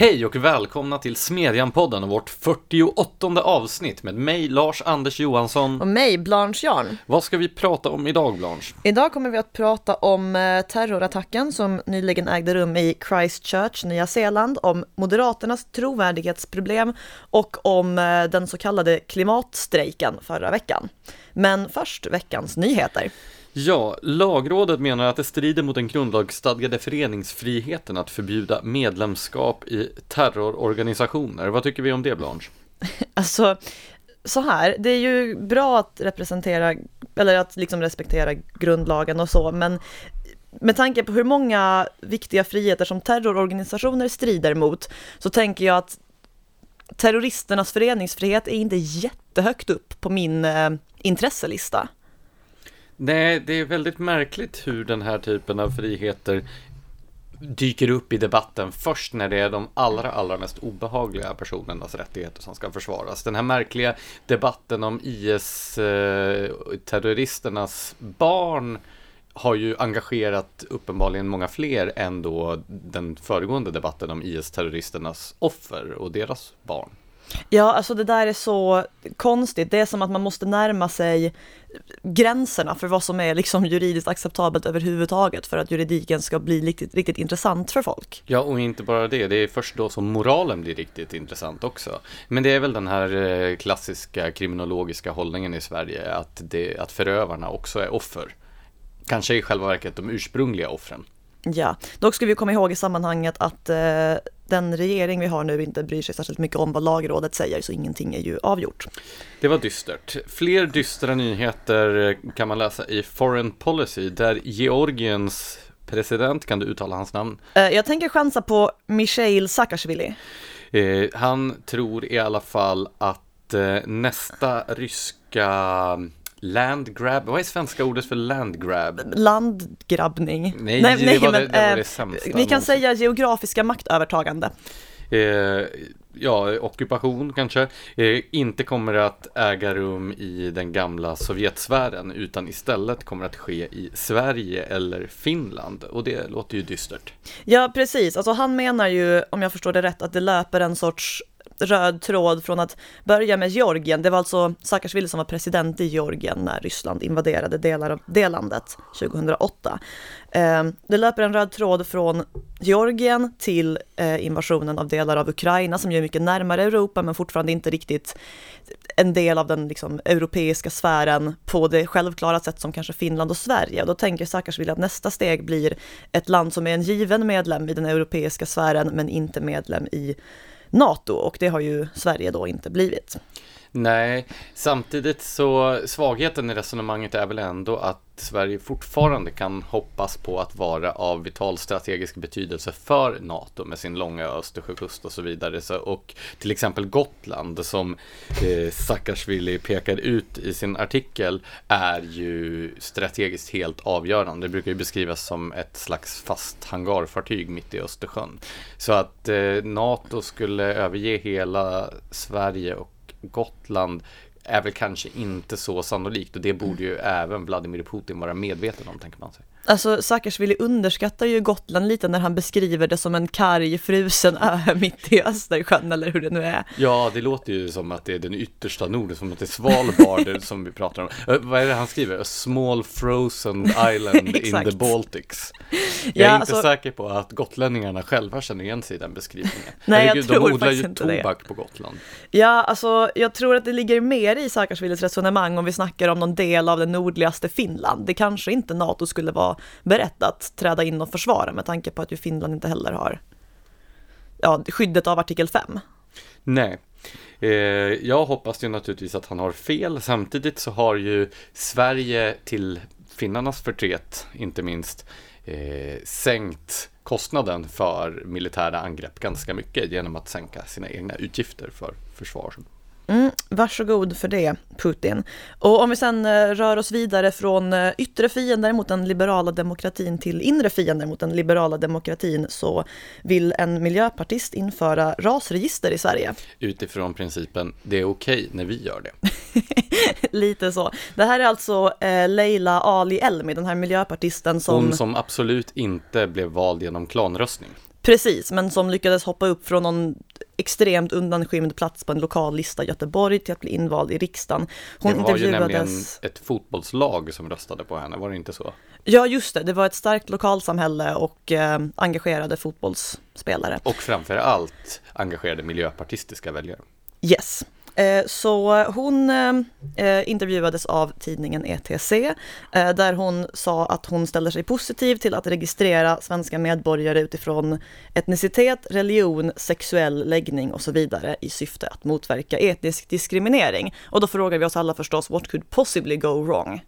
Hej och välkomna till Smedjan-podden och vårt 48 avsnitt med mig, Lars Anders Johansson. Och mig, Blanche Jarn. Vad ska vi prata om idag, Blanche? Idag kommer vi att prata om eh, terrorattacken som nyligen ägde rum i Christchurch, Nya Zeeland, om Moderaternas trovärdighetsproblem och om eh, den så kallade klimatstrejken förra veckan. Men först veckans nyheter. Ja, lagrådet menar att det strider mot den grundlagsstadgade föreningsfriheten att förbjuda medlemskap i terrororganisationer. Vad tycker vi om det, Blanche? Alltså, så här, det är ju bra att representera, eller att liksom respektera grundlagen och så, men med tanke på hur många viktiga friheter som terrororganisationer strider mot, så tänker jag att terroristernas föreningsfrihet är inte jättehögt upp på min eh, intresselista. Nej, det är väldigt märkligt hur den här typen av friheter dyker upp i debatten först när det är de allra, allra mest obehagliga personernas rättigheter som ska försvaras. Den här märkliga debatten om IS-terroristernas eh, barn har ju engagerat uppenbarligen många fler än då den föregående debatten om IS-terroristernas offer och deras barn. Ja, alltså det där är så konstigt. Det är som att man måste närma sig gränserna för vad som är liksom juridiskt acceptabelt överhuvudtaget för att juridiken ska bli riktigt, riktigt intressant för folk. Ja, och inte bara det. Det är först då som moralen blir riktigt intressant också. Men det är väl den här eh, klassiska kriminologiska hållningen i Sverige att, det, att förövarna också är offer. Kanske i själva verket de ursprungliga offren. Ja, dock ska vi komma ihåg i sammanhanget att eh, den regering vi har nu inte bryr sig särskilt mycket om vad lagrådet säger, så ingenting är ju avgjort. Det var dystert. Fler dystra nyheter kan man läsa i Foreign Policy, där Georgiens president, kan du uttala hans namn? Eh, jag tänker chansa på Mikhail Saakashvili. Eh, han tror i alla fall att eh, nästa ryska Landgrab, vad är svenska ordet för landgrab? Landgrabbning. Nej, nej, nej det var, men, det, det, var det sämsta. Vi kan någonsin. säga geografiska maktövertagande. Eh, ja, ockupation kanske, eh, inte kommer att äga rum i den gamla Sovjetsfären utan istället kommer att ske i Sverige eller Finland och det låter ju dystert. Ja, precis. Alltså han menar ju, om jag förstår det rätt, att det löper en sorts röd tråd från att börja med Georgien. Det var alltså Saakashvili som var president i Georgien när Ryssland invaderade delar av det landet 2008. Ehm, det löper en röd tråd från Georgien till eh, invasionen av delar av Ukraina som är mycket närmare Europa men fortfarande inte riktigt en del av den liksom, europeiska sfären på det självklara sätt som kanske Finland och Sverige. Och då tänker Saakashvili att nästa steg blir ett land som är en given medlem i den europeiska sfären men inte medlem i NATO och det har ju Sverige då inte blivit. Nej, samtidigt så svagheten i resonemanget är väl ändå att Sverige fortfarande kan hoppas på att vara av vital strategisk betydelse för NATO med sin långa Östersjökust och så vidare. Så, och till exempel Gotland som eh, Saakashvili pekar ut i sin artikel är ju strategiskt helt avgörande. Det brukar ju beskrivas som ett slags fast hangarfartyg mitt i Östersjön. Så att eh, NATO skulle överge hela Sverige och Gotland är väl kanske inte så sannolikt och det borde ju även Vladimir Putin vara medveten om, tänker man sig. Alltså Saakashvili underskattar ju Gotland lite när han beskriver det som en karg frusen ö mitt i Östersjön eller hur det nu är. Ja, det låter ju som att det är den yttersta Norden, som att det är Svalbard som vi pratar om. Vad är det han skriver? A small frozen island in the Baltics. Jag är ja, inte alltså... säker på att gotlänningarna själva känner igen sig i den beskrivningen. Nej, Herregud, jag tror de odlar ju tobak det. på Gotland. Ja, alltså jag tror att det ligger mer i Saakashvilis resonemang om vi snackar om någon del av det nordligaste Finland. Det kanske inte NATO skulle vara berett att träda in och försvara med tanke på att ju Finland inte heller har ja, skyddet av artikel 5. Nej, eh, jag hoppas ju naturligtvis att han har fel. Samtidigt så har ju Sverige till finnarnas förtret, inte minst, eh, sänkt kostnaden för militära angrepp ganska mycket genom att sänka sina egna utgifter för försvar. Mm, varsågod för det, Putin. Och om vi sen eh, rör oss vidare från eh, yttre fiender mot den liberala demokratin till inre fiender mot den liberala demokratin så vill en miljöpartist införa rasregister i Sverige. Utifrån principen, det är okej okay när vi gör det. Lite så. Det här är alltså eh, Leila Ali Elmi, den här miljöpartisten som... Hon som absolut inte blev vald genom klanröstning. Precis, men som lyckades hoppa upp från någon extremt undanskymd plats på en lokal lista i Göteborg till att bli invald i riksdagen. Hon det var ju nämligen ett fotbollslag som röstade på henne, var det inte så? Ja, just det. Det var ett starkt lokalsamhälle och eh, engagerade fotbollsspelare. Och framför allt engagerade miljöpartistiska väljare. Yes. Eh, så hon eh, intervjuades av tidningen ETC eh, där hon sa att hon ställer sig positiv till att registrera svenska medborgare utifrån etnicitet, religion, sexuell läggning och så vidare i syfte att motverka etnisk diskriminering. Och då frågar vi oss alla förstås, what could possibly go wrong?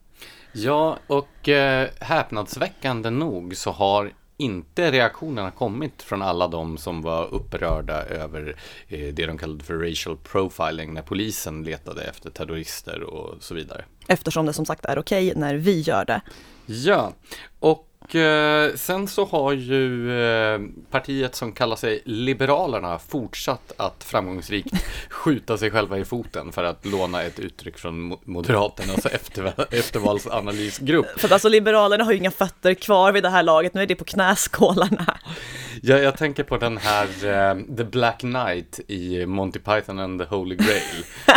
Ja, och eh, häpnadsväckande nog så har inte reaktionerna kommit från alla de som var upprörda över eh, det de kallade för racial profiling när polisen letade efter terrorister och så vidare. Eftersom det som sagt är okej okay när vi gör det. Ja, och och eh, sen så har ju eh, partiet som kallar sig Liberalerna fortsatt att framgångsrikt skjuta sig själva i foten för att låna ett uttryck från Moderaternas efter, eftervalsanalysgrupp. För att alltså Liberalerna har ju inga fötter kvar vid det här laget, nu är det på knäskålarna. Ja, jag tänker på den här uh, The Black Knight i Monty Python and the Holy Grail.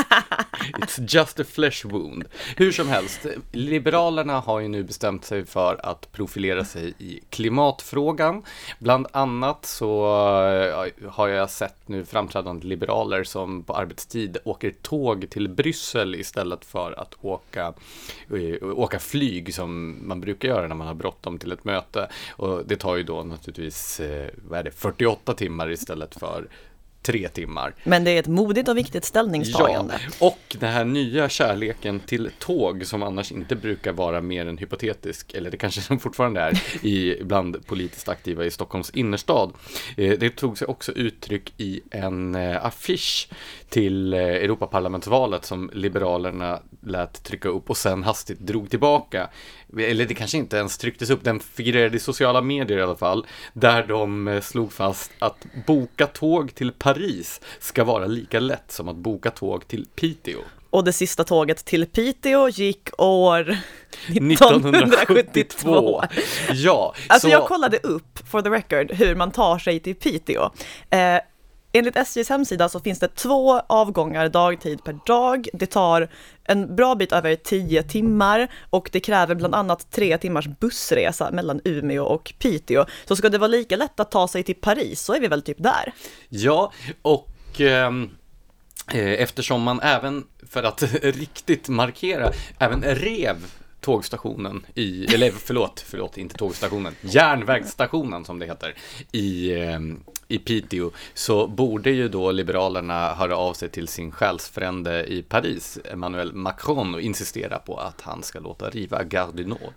It's just a flesh wound. Hur som helst, Liberalerna har ju nu bestämt sig för att profilera sig i klimatfrågan. Bland annat så uh, har jag sett nu framträdande liberaler som på arbetstid åker tåg till Bryssel istället för att åka, uh, åka flyg som man brukar göra när man har bråttom till ett möte. Och det tar ju då naturligtvis vad är det, 48 timmar istället för tre timmar. Men det är ett modigt och viktigt ställningstagande. Ja, och den här nya kärleken till tåg som annars inte brukar vara mer än hypotetisk, eller det kanske som fortfarande är, i, bland politiskt aktiva i Stockholms innerstad. Eh, det tog sig också uttryck i en eh, affisch till eh, Europaparlamentsvalet som Liberalerna lät trycka upp och sen hastigt drog tillbaka. Eller det kanske inte ens trycktes upp, den figurerade i sociala medier i alla fall, där de slog fast att boka tåg till Paris Paris ska vara lika lätt som att boka tåg till Piteå. Och det sista tåget till Piteå gick år 1972. ja, alltså så... jag kollade upp, for the record, hur man tar sig till Piteå. Eh, Enligt SJs hemsida så finns det två avgångar dagtid per dag. Det tar en bra bit över tio timmar och det kräver bland annat tre timmars bussresa mellan Umeå och Piteå. Så ska det vara lika lätt att ta sig till Paris så är vi väl typ där. Ja, och ehm, eh, eftersom man även, för att riktigt markera, även rev tågstationen i, eller förlåt, förlåt, inte tågstationen, järnvägsstationen som det heter, i, eh, i Piteå, så borde ju då Liberalerna höra av sig till sin själsfrände i Paris, Emmanuel Macron, och insistera på att han ska låta riva Gare du Nord.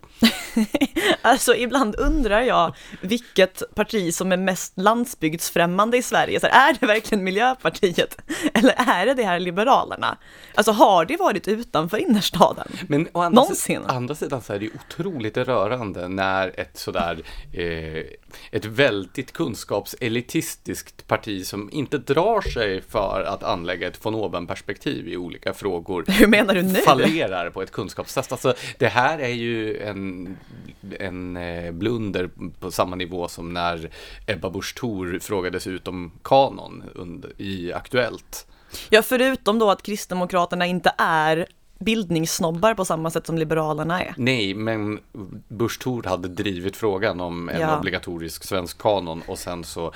alltså ibland undrar jag vilket parti som är mest landsbygdsfrämmande i Sverige. Så är det verkligen Miljöpartiet? Eller är det det här Liberalerna? Alltså har det varit utanför innerstaden? Men å andra, Någonsin? Å andra sidan så är det otroligt rörande när ett sådär, eh, ett väldigt kunskapselitistiskt parti som inte drar sig för att anlägga ett von oben-perspektiv i olika frågor. Hur menar du nu? Fallerar på ett kunskapstest. Alltså, det här är ju en, en eh, blunder på samma nivå som när Ebba Busch Thor frågades ut om kanon under, i Aktuellt. Ja, förutom då att Kristdemokraterna inte är bildningssnobbar på samma sätt som Liberalerna är. Nej, men Busch Thor hade drivit frågan om en ja. obligatorisk svensk kanon och sen så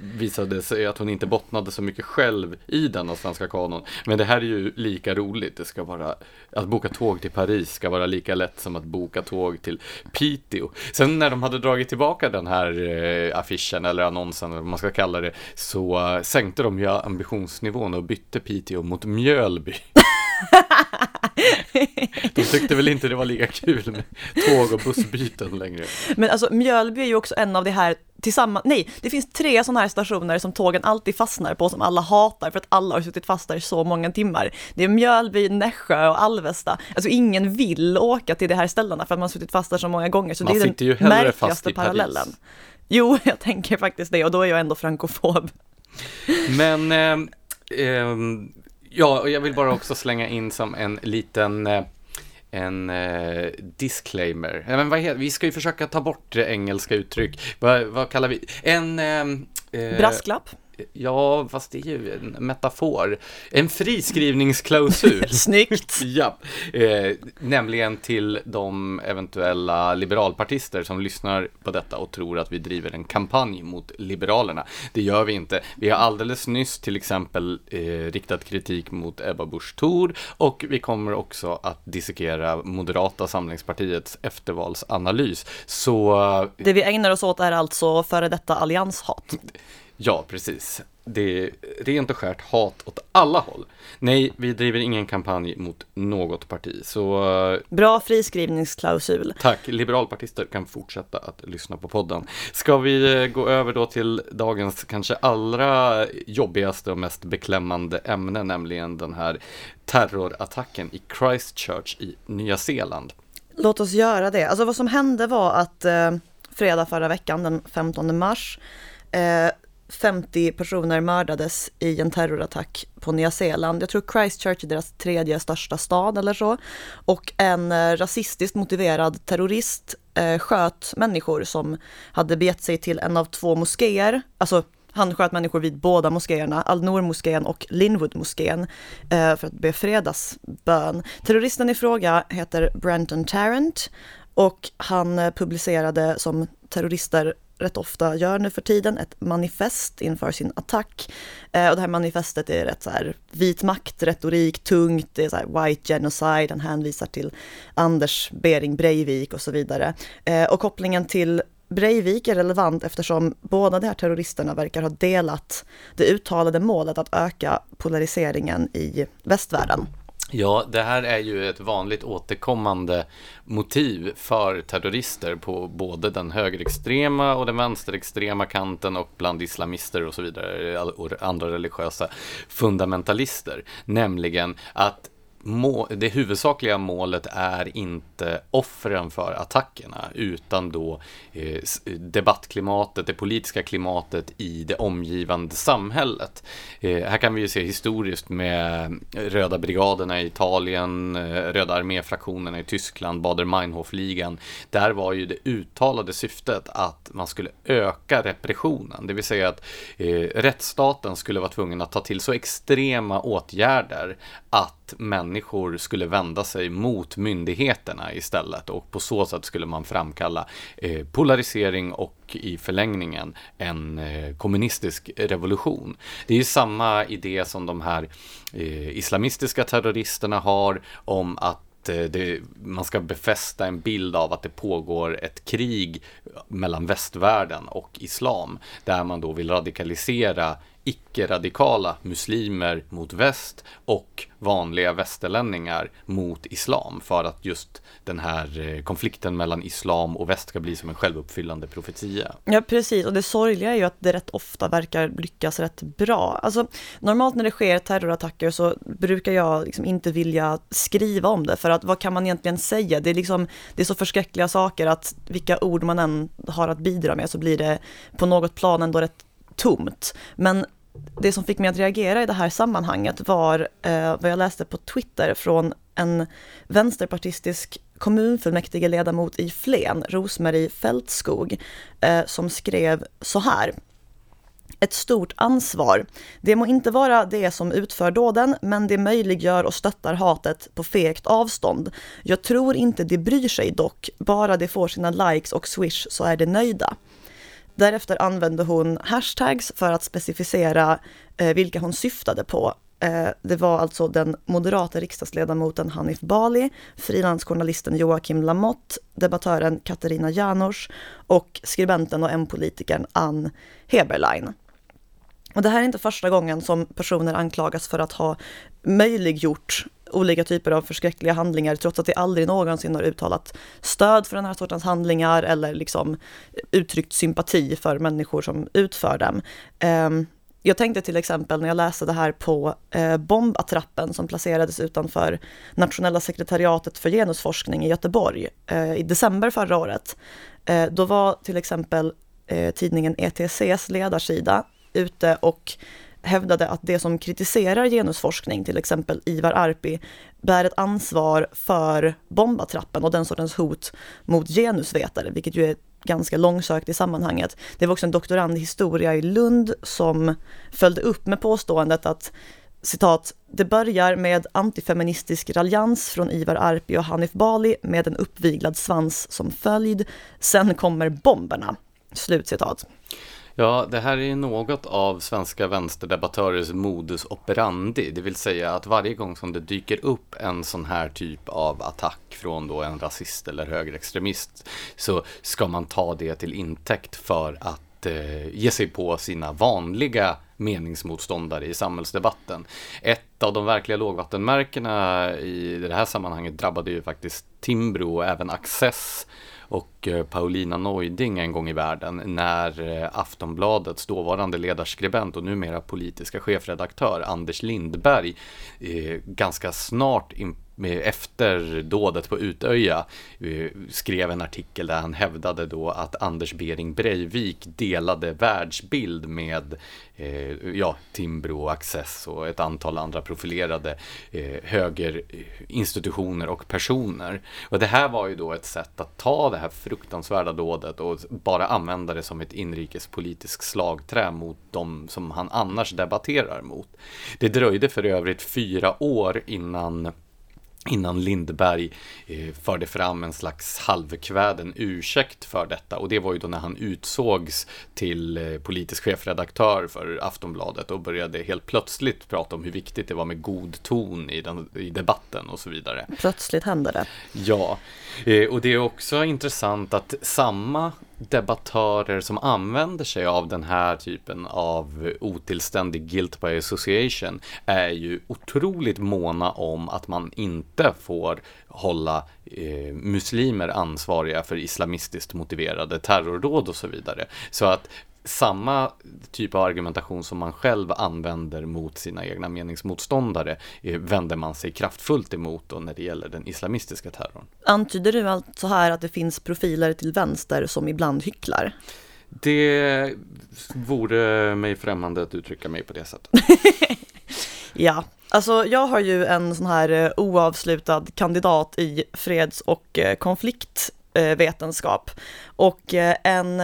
visade sig att hon inte bottnade så mycket själv i denna svenska kanon. Men det här är ju lika roligt. Det ska vara, att boka tåg till Paris ska vara lika lätt som att boka tåg till Piteå. Sen när de hade dragit tillbaka den här eh, affischen eller annonsen, eller vad man ska kalla det, så sänkte de ju ambitionsnivån och bytte Piteå mot Mjölby. De tyckte väl inte det var lika kul med tåg och bussbyten längre. Men alltså Mjölby är ju också en av de här tillsammans, nej, det finns tre sådana här stationer som tågen alltid fastnar på som alla hatar för att alla har suttit fast där så många timmar. Det är Mjölby, Nässjö och Alvesta. Alltså ingen vill åka till de här ställena för att man har suttit fast där så många gånger. Så man det är den ju märkligaste parallellen. Paris. Jo, jag tänker faktiskt det och då är jag ändå frankofob. Men eh, eh, Ja, och jag vill bara också slänga in som en liten eh, en eh, disclaimer. Men vad heter, vi ska ju försöka ta bort engelska uttryck. Vad, vad kallar vi? En... Ehm, eh, Brasklapp. Ja, fast det är ju en metafor. En friskrivningsklausul. Snyggt. Ja, eh, nämligen till de eventuella liberalpartister som lyssnar på detta och tror att vi driver en kampanj mot Liberalerna. Det gör vi inte. Vi har alldeles nyss till exempel eh, riktat kritik mot Ebba Busch Thor och vi kommer också att dissekera Moderata samlingspartiets eftervalsanalys. Så Det vi ägnar oss åt är alltså före detta allianshat. Ja, precis. Det är rent och skärt hat åt alla håll. Nej, vi driver ingen kampanj mot något parti. Så eh, Bra friskrivningsklausul. tack, liberalpartister kan fortsätta att lyssna på podden. Ska vi eh, gå över då till dagens kanske allra jobbigaste och mest beklämmande ämne, nämligen den här terrorattacken i Christchurch i Nya Zeeland. Låt oss göra det. Alltså vad som hände var att eh, fredag förra veckan, den 15 mars, eh, 50 personer mördades i en terrorattack på Nya Zeeland. Jag tror Christchurch är deras tredje största stad eller så. Och en eh, rasistiskt motiverad terrorist eh, sköt människor som hade begett sig till en av två moskéer. Alltså han sköt människor vid båda moskéerna, Al-Noor-moskén och Linwood-moskén, eh, för att be fredagsbön. Terroristen i fråga heter Brenton Tarrant och han eh, publicerade som terrorister rätt ofta gör nu för tiden, ett manifest inför sin attack. Eh, och det här manifestet är rätt så här vit makt-retorik, tungt, det är så här white genocide, han hänvisar till Anders Bering Breivik och så vidare. Eh, och kopplingen till Breivik är relevant eftersom båda de här terroristerna verkar ha delat det uttalade målet att öka polariseringen i västvärlden. Ja, det här är ju ett vanligt återkommande motiv för terrorister på både den högerextrema och den vänsterextrema kanten och bland islamister och så vidare och andra religiösa fundamentalister. Nämligen att må, det huvudsakliga målet är inte offren för attackerna utan då eh, debattklimatet, det politiska klimatet i det omgivande samhället. Eh, här kan vi ju se historiskt med Röda brigaderna i Italien, eh, Röda arméfraktionerna i Tyskland, Bader-Meinhof-ligan. Där var ju det uttalade syftet att man skulle öka repressionen, det vill säga att eh, rättsstaten skulle vara tvungen att ta till så extrema åtgärder att människor skulle vända sig mot myndigheterna istället och på så sätt skulle man framkalla eh, polarisering och i förlängningen en eh, kommunistisk revolution. Det är ju samma idé som de här eh, islamistiska terroristerna har om att eh, det, man ska befästa en bild av att det pågår ett krig mellan västvärlden och islam, där man då vill radikalisera icke-radikala muslimer mot väst och vanliga västerlänningar mot islam för att just den här eh, konflikten mellan islam och väst ska bli som en självuppfyllande profetia. Ja, precis. Och det sorgliga är ju att det rätt ofta verkar lyckas rätt bra. Alltså, normalt när det sker terrorattacker så brukar jag liksom inte vilja skriva om det, för att vad kan man egentligen säga? Det är, liksom, det är så förskräckliga saker att vilka ord man än har att bidra med så blir det på något plan ändå rätt tomt. Men det som fick mig att reagera i det här sammanhanget var eh, vad jag läste på Twitter från en vänsterpartistisk kommunfullmäktige ledamot i Flen, Rosmarie Fältskog, eh, som skrev så här. Ett stort ansvar. Det må inte vara det som utför dåden, men det möjliggör och stöttar hatet på fegt avstånd. Jag tror inte det bryr sig dock, bara det får sina likes och swish så är det nöjda. Därefter använde hon hashtags för att specificera eh, vilka hon syftade på. Eh, det var alltså den moderata riksdagsledamoten Hanif Bali, frilansjournalisten Joakim Lamotte, debattören Katarina Janouch och skribenten och M-politikern Ann Heberlein. Och det här är inte första gången som personer anklagas för att ha möjliggjort olika typer av förskräckliga handlingar trots att det aldrig någonsin har uttalat stöd för den här sortens handlingar eller liksom uttryckt sympati för människor som utför dem. Ehm, jag tänkte till exempel när jag läste det här på eh, bombattrappen som placerades utanför Nationella sekretariatet för genusforskning i Göteborg eh, i december förra året. Eh, då var till exempel tidningen ETCs ledarsida ute och hävdade att det som kritiserar genusforskning, till exempel Ivar Arpi, bär ett ansvar för bombattrappen och den sortens hot mot genusvetare, vilket ju är ganska långsökt i sammanhanget. Det var också en doktorand i historia i Lund som följde upp med påståendet att citat, det börjar med antifeministisk raljans från Ivar Arpi och Hanif Bali med en uppviglad svans som följd. Sen kommer bomberna. Slutcitat. Ja, det här är något av svenska vänsterdebattörers modus operandi, det vill säga att varje gång som det dyker upp en sån här typ av attack från då en rasist eller högerextremist så ska man ta det till intäkt för att eh, ge sig på sina vanliga meningsmotståndare i samhällsdebatten. Ett av de verkliga lågvattenmärkena i det här sammanhanget drabbade ju faktiskt Timbro och även Access och eh, Paulina Neuding en gång i världen när eh, Aftonbladets dåvarande ledarskribent och numera politiska chefredaktör Anders Lindberg eh, ganska snart efter dådet på Utöja eh, skrev en artikel där han hävdade då att Anders Bering Breivik delade världsbild med eh, ja, Timbro och Access och ett antal andra profilerade eh, högerinstitutioner eh, och personer. Och det här var ju då ett sätt att ta det här fruktansvärda dådet och bara använda det som ett inrikespolitiskt slagträ mot de som han annars debatterar mot. Det dröjde för övrigt fyra år innan innan Lindberg eh, förde fram en slags halvkväden ursäkt för detta och det var ju då när han utsågs till eh, politisk chefredaktör för Aftonbladet och började helt plötsligt prata om hur viktigt det var med god ton i, den, i debatten och så vidare. Plötsligt hände det. Ja, eh, och det är också intressant att samma debattörer som använder sig av den här typen av otillständig guilt by association är ju otroligt måna om att man inte får hålla eh, muslimer ansvariga för islamistiskt motiverade terrordåd och så vidare. Så att samma typ av argumentation som man själv använder mot sina egna meningsmotståndare eh, vänder man sig kraftfullt emot då när det gäller den islamistiska terrorn. Antyder du alltså här att det finns profiler till vänster som ibland hycklar? Det vore mig främmande att uttrycka mig på det sättet. ja, alltså jag har ju en sån här eh, oavslutad kandidat i freds och eh, konfliktvetenskap och en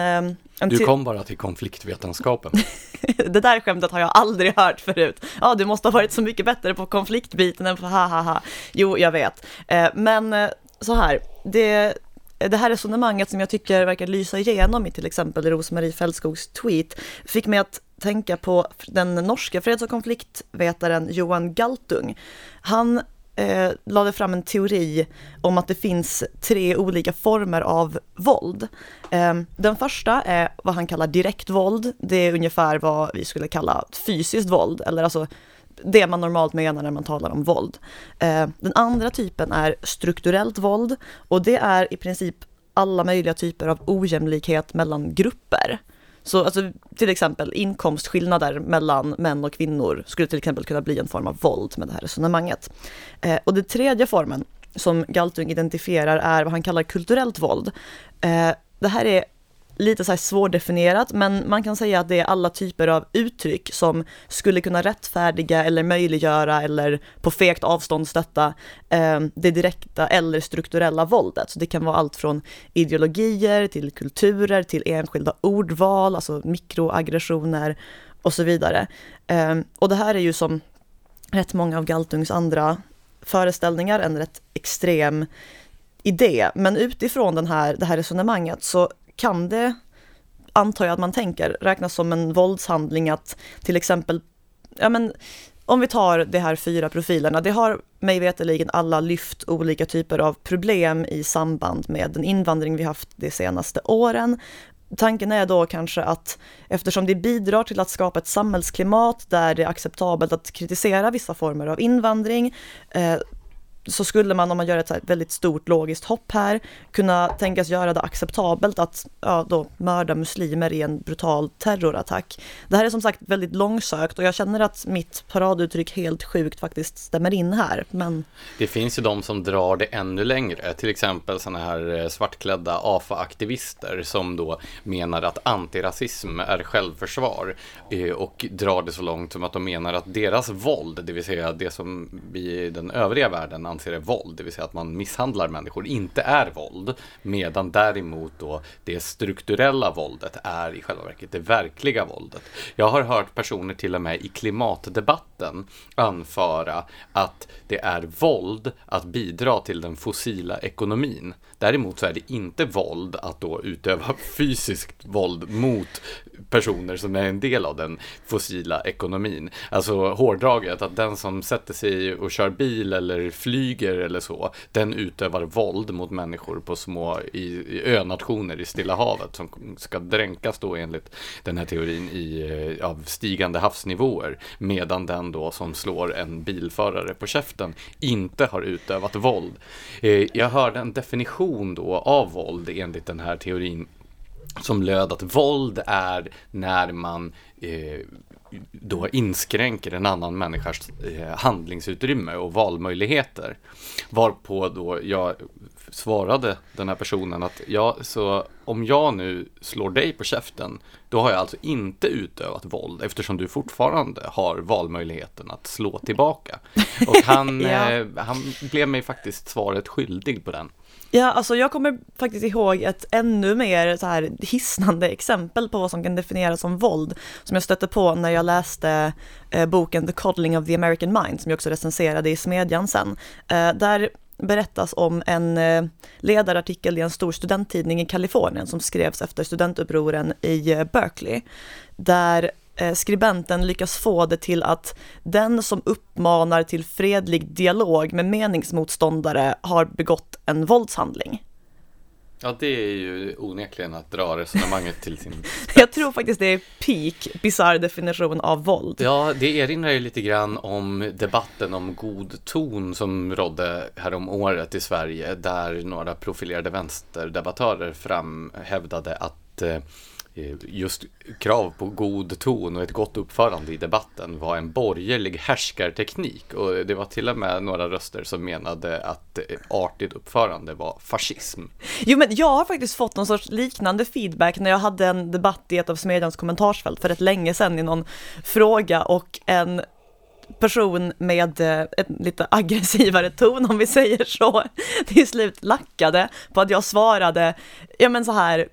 du kom bara till konfliktvetenskapen. det där skämtet har jag aldrig hört förut. Ja, du måste ha varit så mycket bättre på konfliktbiten än på ha ha ha. Jo, jag vet. Eh, men eh, så här, det, det här resonemanget som jag tycker verkar lysa igenom i till exempel Rosmarie Fältskogs tweet fick mig att tänka på den norska freds och konfliktvetaren Johan Galtung. Han eh, lade fram en teori om att det finns tre olika former av våld. Eh, den första är vad han kallar direktvåld. Det är ungefär vad vi skulle kalla fysiskt våld, eller alltså det man normalt menar när man talar om våld. Eh, den andra typen är strukturellt våld och det är i princip alla möjliga typer av ojämlikhet mellan grupper. Så alltså, till exempel inkomstskillnader mellan män och kvinnor skulle till exempel kunna bli en form av våld med det här resonemanget. Eh, och den tredje formen som Galtung identifierar är vad han kallar kulturellt våld. Eh, det här är lite så här svårdefinierat, men man kan säga att det är alla typer av uttryck som skulle kunna rättfärdiga eller möjliggöra eller på fegt avstånd stötta eh, det direkta eller strukturella våldet. Så det kan vara allt från ideologier till kulturer till enskilda ordval, alltså mikroaggressioner och så vidare. Eh, och det här är ju som rätt många av Galtungs andra föreställningar en rätt extrem idé, men utifrån den här, det här resonemanget så kan det, antar jag att man tänker, räknas som en våldshandling att till exempel, ja men om vi tar de här fyra profilerna, det har mig veterligen alla lyft olika typer av problem i samband med den invandring vi haft de senaste åren. Tanken är då kanske att eftersom det bidrar till att skapa ett samhällsklimat där det är acceptabelt att kritisera vissa former av invandring, eh, så skulle man om man gör ett väldigt stort logiskt hopp här kunna tänkas göra det acceptabelt att ja, då mörda muslimer i en brutal terrorattack. Det här är som sagt väldigt långsökt och jag känner att mitt paraduttryck helt sjukt faktiskt stämmer in här. Men... Det finns ju de som drar det ännu längre, till exempel sådana här eh, svartklädda AFA-aktivister som då menar att antirasism är självförsvar eh, och drar det så långt som att de menar att deras våld, det vill säga det som vi i den övriga världen anser är våld, det vill säga att man misshandlar människor, inte är våld. Medan däremot då det strukturella våldet är i själva verket det verkliga våldet. Jag har hört personer till och med i klimatdebatten anföra att det är våld att bidra till den fossila ekonomin. Däremot så är det inte våld att då utöva fysiskt våld mot personer som är en del av den fossila ekonomin. Alltså hårdraget, att den som sätter sig och kör bil eller flyger flyger eller så, den utövar våld mot människor på små i, i önationer i Stilla havet som ska dränkas då enligt den här teorin i eh, av stigande havsnivåer. Medan den då som slår en bilförare på käften inte har utövat våld. Eh, jag hörde en definition då av våld enligt den här teorin som löd att våld är när man eh, då inskränker en annan människas eh, handlingsutrymme och valmöjligheter. Varpå då jag svarade den här personen att ja, så om jag nu slår dig på käften, då har jag alltså inte utövat våld eftersom du fortfarande har valmöjligheten att slå tillbaka. Och han, ja. eh, han blev mig faktiskt svaret skyldig på den. Ja, alltså jag kommer faktiskt ihåg ett ännu mer så här hisnande exempel på vad som kan definieras som våld, som jag stötte på när jag läste eh, boken The Coddling of the American Mind, som jag också recenserade i Smedjan sen. Eh, där berättas om en eh, ledarartikel i en stor studenttidning i Kalifornien som skrevs efter studentupproren i eh, Berkeley, där skribenten lyckas få det till att den som uppmanar till fredlig dialog med meningsmotståndare har begått en våldshandling. Ja, det är ju onekligen att dra resonemanget till sin spets. Jag tror faktiskt det är peak bizarr definition av våld. Ja, det erinrar ju lite grann om debatten om god ton som rådde härom året i Sverige, där några profilerade vänsterdebattörer framhävdade att eh, Eh, Eh, just krav på god ton och ett gott uppförande i debatten var en borgerlig härskarteknik och det var till och med några röster som menade att eh, artigt uppförande var fascism. Jo men jag har faktiskt fått någon sorts liknande feedback när jag hade en debatt i ett av Smedjans kommentarsfält för rätt länge sedan i någon fråga och en person med eh, en lite aggressivare ton om vi säger så, till slut lackade på att jag svarade, ja men så här,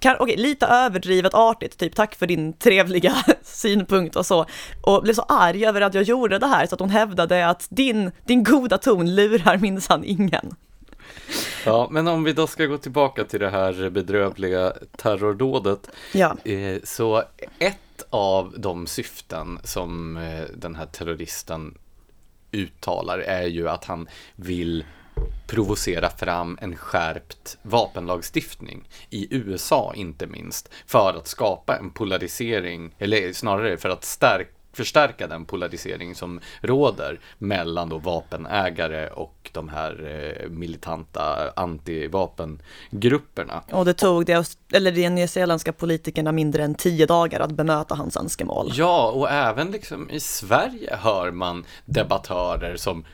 kan, okay, lite överdrivet artigt, typ tack för din trevliga synpunkt och så. Och blev så arg över att jag gjorde det här så att hon hävdade att din, din goda ton lurar minsann ingen. Ja, men om vi då ska gå tillbaka till det här bedrövliga terrordådet. Ja. Eh, så ett av de syften som eh, den här terroristen uttalar är ju att han vill provocera fram en skärpt vapenlagstiftning i USA inte minst för att skapa en polarisering eller snarare för att stärka förstärka den polarisering som råder mellan då vapenägare och de här eh, militanta antivapengrupperna. Och det tog det, eller de nyzeeländska politikerna mindre än tio dagar att bemöta hans önskemål. Ja, och även liksom i Sverige hör man debattörer som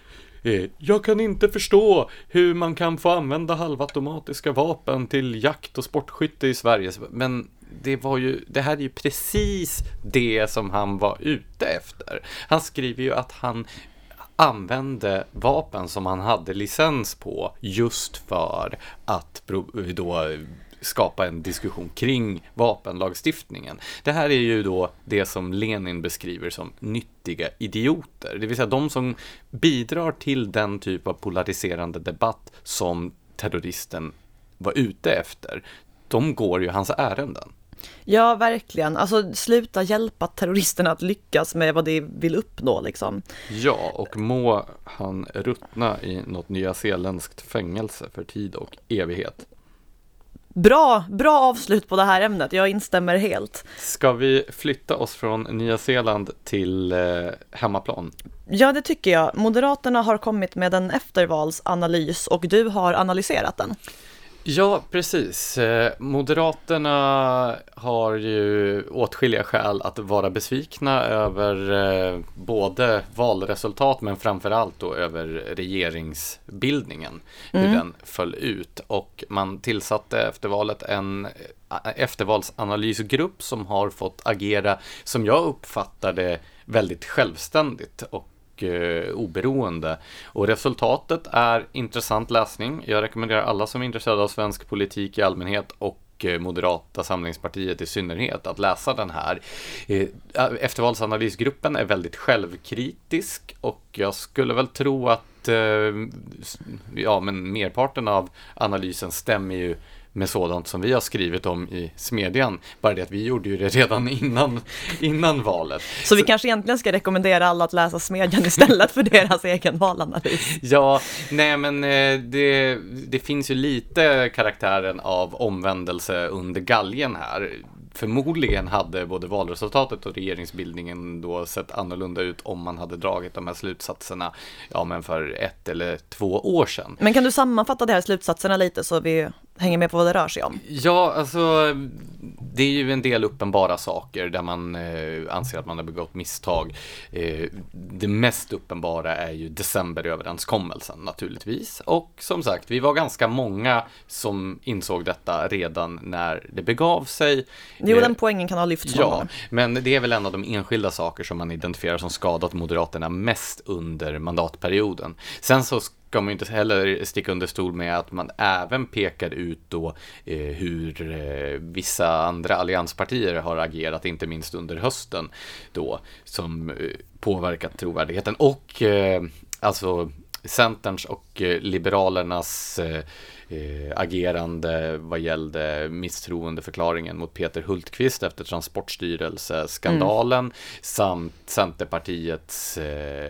Eh, jag kan inte förstå hur man kan få använda halvautomatiska vapen till jakt och sportskytte i Sverige. Men det var ju, det här är ju precis det som han var ute efter. Han skriver ju att han använde vapen som han hade licens på just för att då skapa en diskussion kring vapenlagstiftningen. Det här är ju då det som Lenin beskriver som nyttiga idioter, det vill säga de som bidrar till den typ av polariserande debatt som terroristen var ute efter. De går ju hans ärenden. Ja, verkligen. Alltså sluta hjälpa terroristerna att lyckas med vad de vill uppnå liksom. Ja, och må han ruttna i något nyzeeländskt fängelse för tid och evighet. Bra, bra avslut på det här ämnet. Jag instämmer helt. Ska vi flytta oss från Nya Zeeland till eh, hemmaplan? Ja, det tycker jag. Moderaterna har kommit med en eftervalsanalys och du har analyserat den. Ja, precis. Eh, Moderaterna har ju åtskilliga skäl att vara besvikna över eh, både valresultat men framförallt då över regeringsbildningen, mm. hur den föll ut. Och man tillsatte efter valet en eh, eftervalsanalysgrupp som har fått agera, som jag uppfattar det, väldigt självständigt och och eh, oberoende. Och resultatet är intressant läsning. Jag rekommenderar alla som är intresserade av svensk politik i allmänhet och eh, Moderata samlingspartiet i synnerhet att läsa den här. Eh, eftervalsanalysgruppen är väldigt självkritisk och jag skulle väl tro att eh, ja, men merparten av analysen stämmer ju med sådant som vi har skrivit om i Smedjan. Bara det att vi gjorde ju det redan innan, innan valet. Så vi Så, kanske egentligen ska rekommendera alla att läsa Smedjan istället för deras egen valanalys? Ja, nej men eh, det, det finns ju lite karaktären av omvändelse under galgen här förmodligen hade både valresultatet och regeringsbildningen då sett annorlunda ut om man hade dragit de här slutsatserna ja, men för ett eller två år sedan. Men kan du sammanfatta de här slutsatserna lite så vi hänger med på vad det rör sig om? Ja, alltså det är ju en del uppenbara saker där man eh, anser att man har begått misstag. Eh, det mest uppenbara är ju decemberöverenskommelsen naturligtvis. Och som sagt, vi var ganska många som insåg detta redan när det begav sig. Jo, den poängen kan ha lyfts Ja, men det är väl en av de enskilda saker som man identifierar som skadat Moderaterna mest under mandatperioden. Sen så ska man inte heller sticka under stol med att man även pekar ut då eh, hur eh, vissa andra allianspartier har agerat, inte minst under hösten då, som eh, påverkat trovärdigheten. Och eh, alltså Centerns och eh, Liberalernas eh, agerande vad gällde misstroendeförklaringen mot Peter Hultqvist efter Transportstyrelseskandalen mm. samt Centerpartiets eh,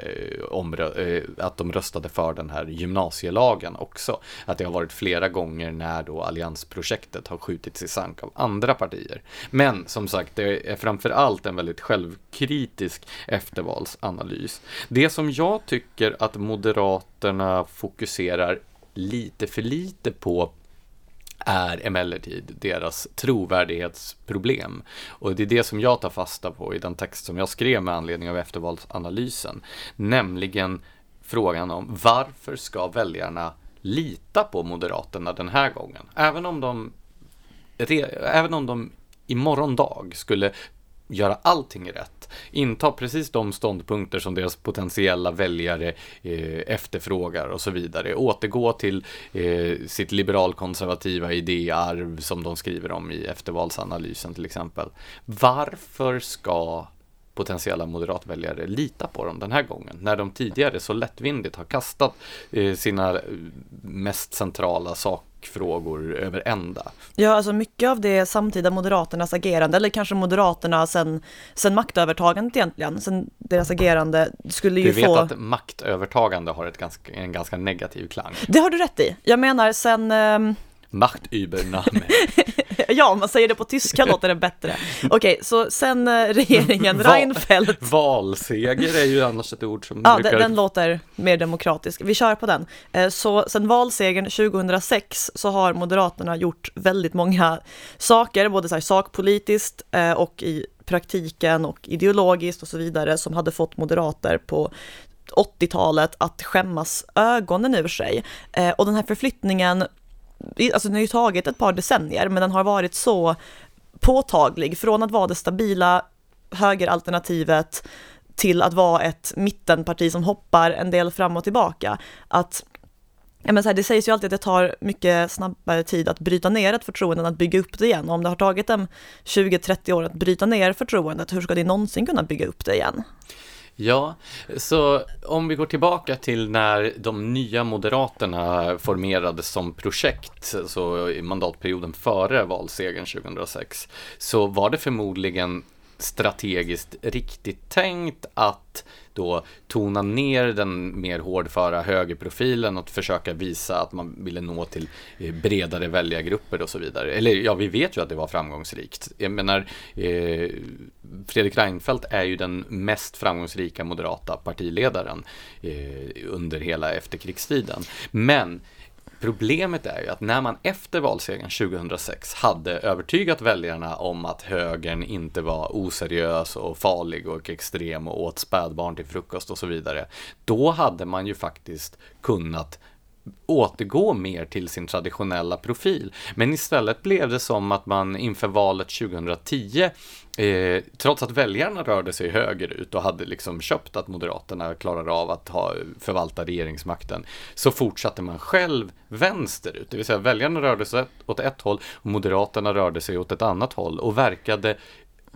eh, att de röstade för den här gymnasielagen också. Att det har varit flera gånger när då alliansprojektet har skjutits i sank av andra partier. Men som sagt, det är framför allt en väldigt självkritisk eftervalsanalys. Det som jag tycker att Moderaterna fokuserar lite för lite på är emellertid deras trovärdighetsproblem. Och det är det som jag tar fasta på i den text som jag skrev med anledning av eftervalsanalysen. Nämligen frågan om varför ska väljarna lita på Moderaterna den här gången? Även om de, även om de imorgon dag skulle göra allting rätt, inta precis de ståndpunkter som deras potentiella väljare eh, efterfrågar och så vidare, återgå till eh, sitt liberalkonservativa idéarv som de skriver om i eftervalsanalysen till exempel. Varför ska potentiella moderatväljare lita på dem den här gången, när de tidigare så lättvindigt har kastat eh, sina eh, mest centrala saker frågor över ända. Ja, alltså mycket av det samtida Moderaternas agerande, eller kanske Moderaterna sen, sen maktövertagandet egentligen, sen deras agerande skulle ju få... Du vet få... att maktövertagande har ett ganska, en ganska negativ klang. Det har du rätt i. Jag menar sen... Um... Machtübernahme. ja, om man säger det på tyska låter det bättre. Okej, okay, så sen eh, regeringen Reinfeldt. Valseger är ju annars ett ord som Ja, brukar... den, den, låter mer demokratisk. Vi kör på den. Eh, så sen valsegern 2006 så har Moderaterna gjort väldigt många saker, både så här sakpolitiskt eh, och i praktiken och ideologiskt och så vidare, som hade fått moderater på 80-talet att skämmas ögonen ur sig. Och den här förflyttningen alltså den har ju tagit ett par decennier, men den har varit så påtaglig från att vara det stabila högeralternativet till att vara ett mittenparti som hoppar en del fram och tillbaka. Att Ja, men så här, det sägs ju alltid att det tar mycket snabbare tid att bryta ner ett förtroende än att bygga upp det igen. Och om det har tagit dem 20-30 år att bryta ner förtroendet, hur ska det någonsin kunna bygga upp det igen? Ja, så om vi går tillbaka till när de nya Moderaterna formerades som projekt, så i mandatperioden före valsegern 2006, så var det förmodligen strategiskt riktigt tänkt att då tona ner den mer hårdföra högerprofilen och försöka visa att man ville nå till eh, bredare väljargrupper och så vidare. Eller ja, vi vet ju att det var framgångsrikt. Jag menar, eh, Fredrik Reinfeldt är ju den mest framgångsrika moderata partiledaren eh, under hela efterkrigstiden. Men Problemet är ju att när man efter valsegern 2006 hade övertygat väljarna om att högern inte var oseriös och farlig och extrem och åt spädbarn till frukost och så vidare. Då hade man ju faktiskt kunnat återgå mer till sin traditionella profil. Men istället blev det som att man inför valet 2010 Eh, trots att väljarna rörde sig högerut och hade liksom köpt att Moderaterna klarar av att ha, förvalta regeringsmakten, så fortsatte man själv vänsterut. Det vill säga väljarna rörde sig åt ett håll och Moderaterna rörde sig åt ett annat håll och verkade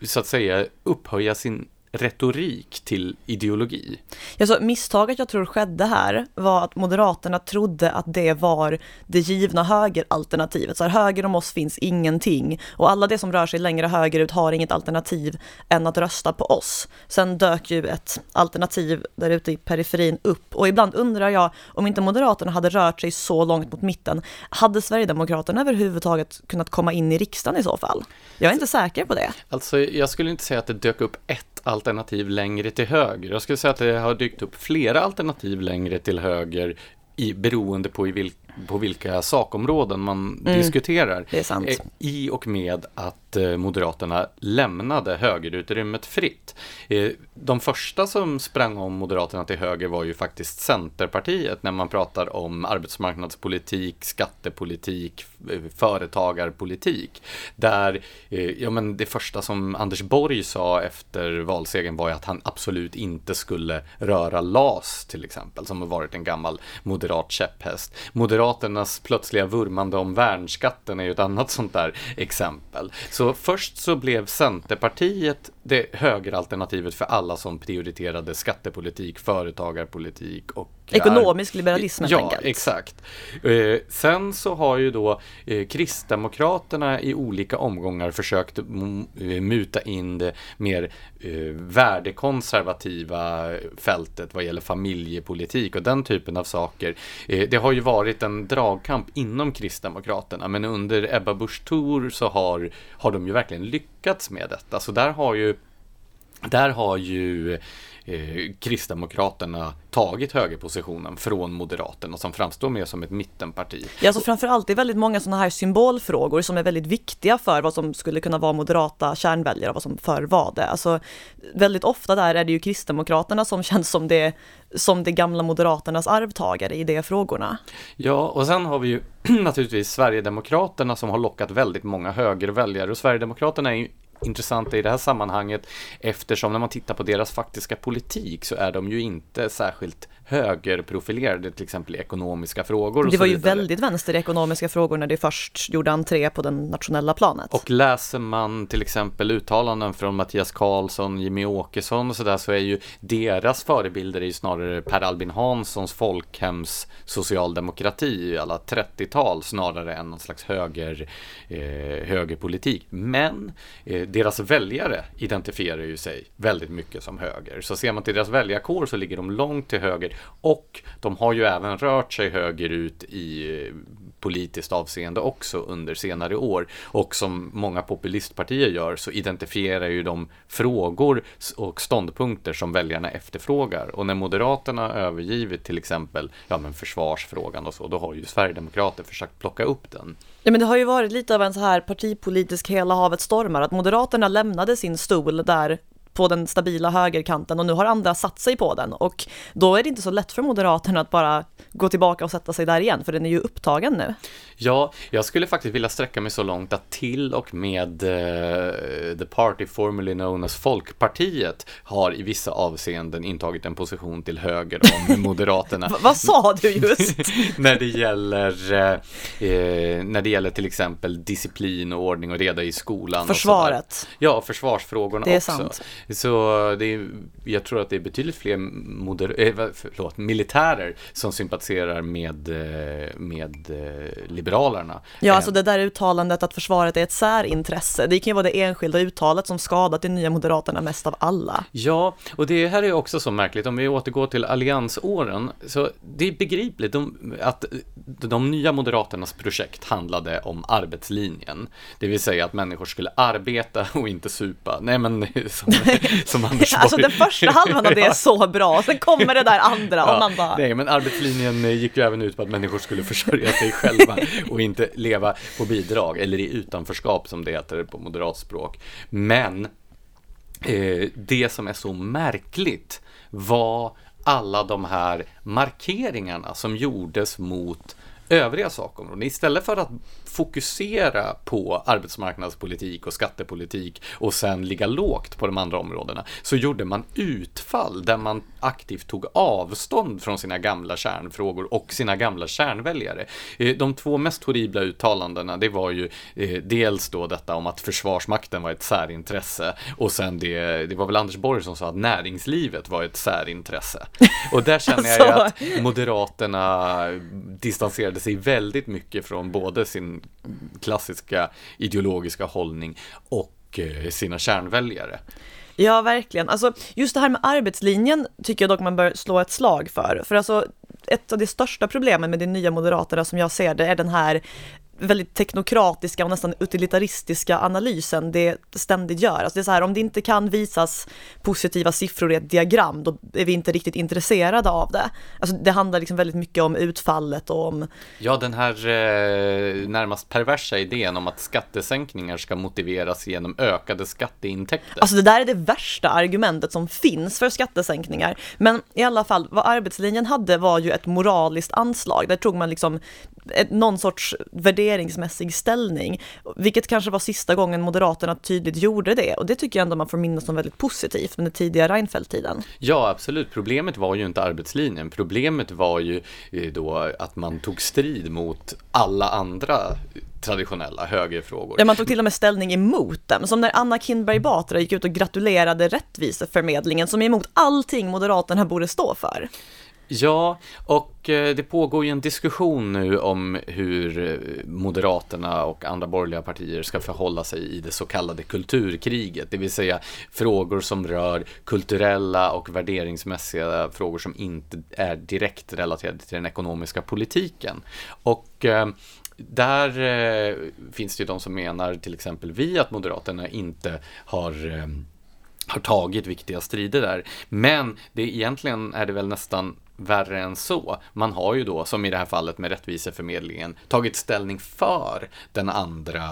så att säga upphöja sin retorik till ideologi. Alltså, misstaget jag tror skedde här var att Moderaterna trodde att det var det givna högeralternativet. Så här, höger om oss finns ingenting och alla det som rör sig längre högerut har inget alternativ än att rösta på oss. Sen dök ju ett alternativ där ute i periferin upp och ibland undrar jag om inte Moderaterna hade rört sig så långt mot mitten, hade Sverigedemokraterna överhuvudtaget kunnat komma in i riksdagen i så fall? Jag är inte säker på det. Alltså, jag skulle inte säga att det dök upp ett alternativ alternativ längre till höger. Jag skulle säga att det har dykt upp flera alternativ längre till höger i, beroende på i vilken på vilka sakområden man mm, diskuterar. Eh, I och med att eh, Moderaterna lämnade högerutrymmet fritt. Eh, de första som sprang om Moderaterna till höger var ju faktiskt Centerpartiet när man pratar om arbetsmarknadspolitik, skattepolitik, företagarpolitik. Där, ja men det första som Anders Borg sa efter valsegern var ju att han absolut inte skulle röra LAS till exempel, som har varit en gammal moderat käpphäst. Moderat Moderaternas plötsliga vurmande om värnskatten är ju ett annat sånt där exempel. Så först så blev Centerpartiet det högeralternativet för alla som prioriterade skattepolitik, företagarpolitik och Ekonomisk liberalism helt Ja, enkelt. exakt. Eh, sen så har ju då eh, Kristdemokraterna i olika omgångar försökt eh, muta in det mer eh, värdekonservativa fältet vad gäller familjepolitik och den typen av saker. Eh, det har ju varit en dragkamp inom Kristdemokraterna men under Ebba Busch Thor så har, har de ju verkligen lyckats lyckats med detta. Så där har ju där har ju eh, Kristdemokraterna tagit högerpositionen från Moderaterna som framstår mer som ett mittenparti. Ja, alltså framförallt det är väldigt många sådana här symbolfrågor som är väldigt viktiga för vad som skulle kunna vara moderata kärnväljare och vad som förr var det. Alltså väldigt ofta där är det ju Kristdemokraterna som känns som det, som det gamla Moderaternas arvtagare i de frågorna. Ja, och sen har vi ju naturligtvis Sverigedemokraterna som har lockat väldigt många högerväljare och Sverigedemokraterna är ju intressanta i det här sammanhanget eftersom när man tittar på deras faktiska politik så är de ju inte särskilt högerprofilerade till exempel i ekonomiska frågor. Det var ju väldigt vänster i ekonomiska frågor när det först gjorde entré på den nationella planet. Och läser man till exempel uttalanden från Mattias Karlsson, Jimmy Åkesson och sådär så är ju deras förebilder är ju snarare Per Albin Hanssons folkhems socialdemokrati alla 30-tal snarare än någon slags höger, eh, högerpolitik. Men eh, deras väljare identifierar ju sig väldigt mycket som höger. Så ser man till deras väljarkår så ligger de långt till höger och de har ju även rört sig högerut i politiskt avseende också under senare år. Och som många populistpartier gör så identifierar ju de frågor och ståndpunkter som väljarna efterfrågar. Och när Moderaterna övergivit till exempel ja, men försvarsfrågan och så, då har ju Sverigedemokrater försökt plocka upp den. Ja men det har ju varit lite av en så här partipolitisk hela havet stormar, att Moderaterna lämnade sin stol där på den stabila högerkanten och nu har andra satt sig på den och då är det inte så lätt för Moderaterna att bara gå tillbaka och sätta sig där igen för den är ju upptagen nu. Ja, jag skulle faktiskt vilja sträcka mig så långt att till och med uh, the party formerly known as Folkpartiet har i vissa avseenden intagit en position till höger om Moderaterna. Vad sa du just? när det gäller uh, när det gäller till exempel disciplin och ordning och reda i skolan. Försvaret. Ja, försvarsfrågorna det är också. Sant. Så det är, jag tror att det är betydligt fler moder, eh, förlåt, militärer som sympatiserar med, med Liberalerna. Ja, alltså det där uttalandet att försvaret är ett särintresse, det kan ju vara det enskilda uttalet som skadat de nya Moderaterna mest av alla. Ja, och det här är också så märkligt, om vi återgår till alliansåren, så det är begripligt att de nya Moderaternas projekt handlade om arbetslinjen, det vill säga att människor skulle arbeta och inte supa. Nej men som, som Anders Alltså den första halvan av det är så bra, sen kommer det där andra och man bara... Nej men arbetslinjen gick ju även ut på att människor skulle försörja sig själva och inte leva på bidrag, eller i utanförskap som det heter på moderatspråk. Men eh, det som är så märkligt var alla de här markeringarna som gjordes mot övriga sakområden. Istället för att fokusera på arbetsmarknadspolitik och skattepolitik och sen ligga lågt på de andra områdena så gjorde man utfall där man aktivt tog avstånd från sina gamla kärnfrågor och sina gamla kärnväljare. Eh, de två mest horribla uttalandena det var ju eh, dels då detta om att Försvarsmakten var ett särintresse och sen det, det var väl Anders Borg som sa att näringslivet var ett särintresse. Och där känner jag ju att Moderaterna distanserade sig väldigt mycket från både sin klassiska ideologiska hållning och eh, sina kärnväljare. Ja, verkligen. Alltså, just det här med arbetslinjen tycker jag dock man bör slå ett slag för. För alltså, ett av de största problemen med de nya moderaterna som jag ser det är den här väldigt teknokratiska och nästan utilitaristiska analysen det ständigt gör. Alltså det är så här, om det inte kan visas positiva siffror i ett diagram, då är vi inte riktigt intresserade av det. Alltså det handlar liksom väldigt mycket om utfallet och om... Ja, den här eh, närmast perversa idén om att skattesänkningar ska motiveras genom ökade skatteintäkter. Alltså det där är det värsta argumentet som finns för skattesänkningar. Men i alla fall, vad arbetslinjen hade var ju ett moraliskt anslag. Där tog man liksom någon sorts värderingsmässig ställning, vilket kanske var sista gången Moderaterna tydligt gjorde det. Och det tycker jag ändå man får minnas som väldigt positivt under tidiga Reinfeldt-tiden. Ja, absolut. Problemet var ju inte arbetslinjen. Problemet var ju eh, då att man tog strid mot alla andra traditionella högerfrågor. Ja, man tog till och med ställning emot dem, som när Anna Kinberg Batra gick ut och gratulerade Rättviseförmedlingen, som är emot allting Moderaterna borde stå för. Ja, och eh, det pågår ju en diskussion nu om hur eh, Moderaterna och andra borgerliga partier ska förhålla sig i det så kallade kulturkriget, det vill säga frågor som rör kulturella och värderingsmässiga frågor som inte är direkt relaterade till den ekonomiska politiken. Och eh, där eh, finns det ju de som menar, till exempel vi, att Moderaterna inte har eh, har tagit viktiga strider där. Men det egentligen är det väl nästan värre än så. Man har ju då, som i det här fallet med Rättviseförmedlingen, tagit ställning för den andra,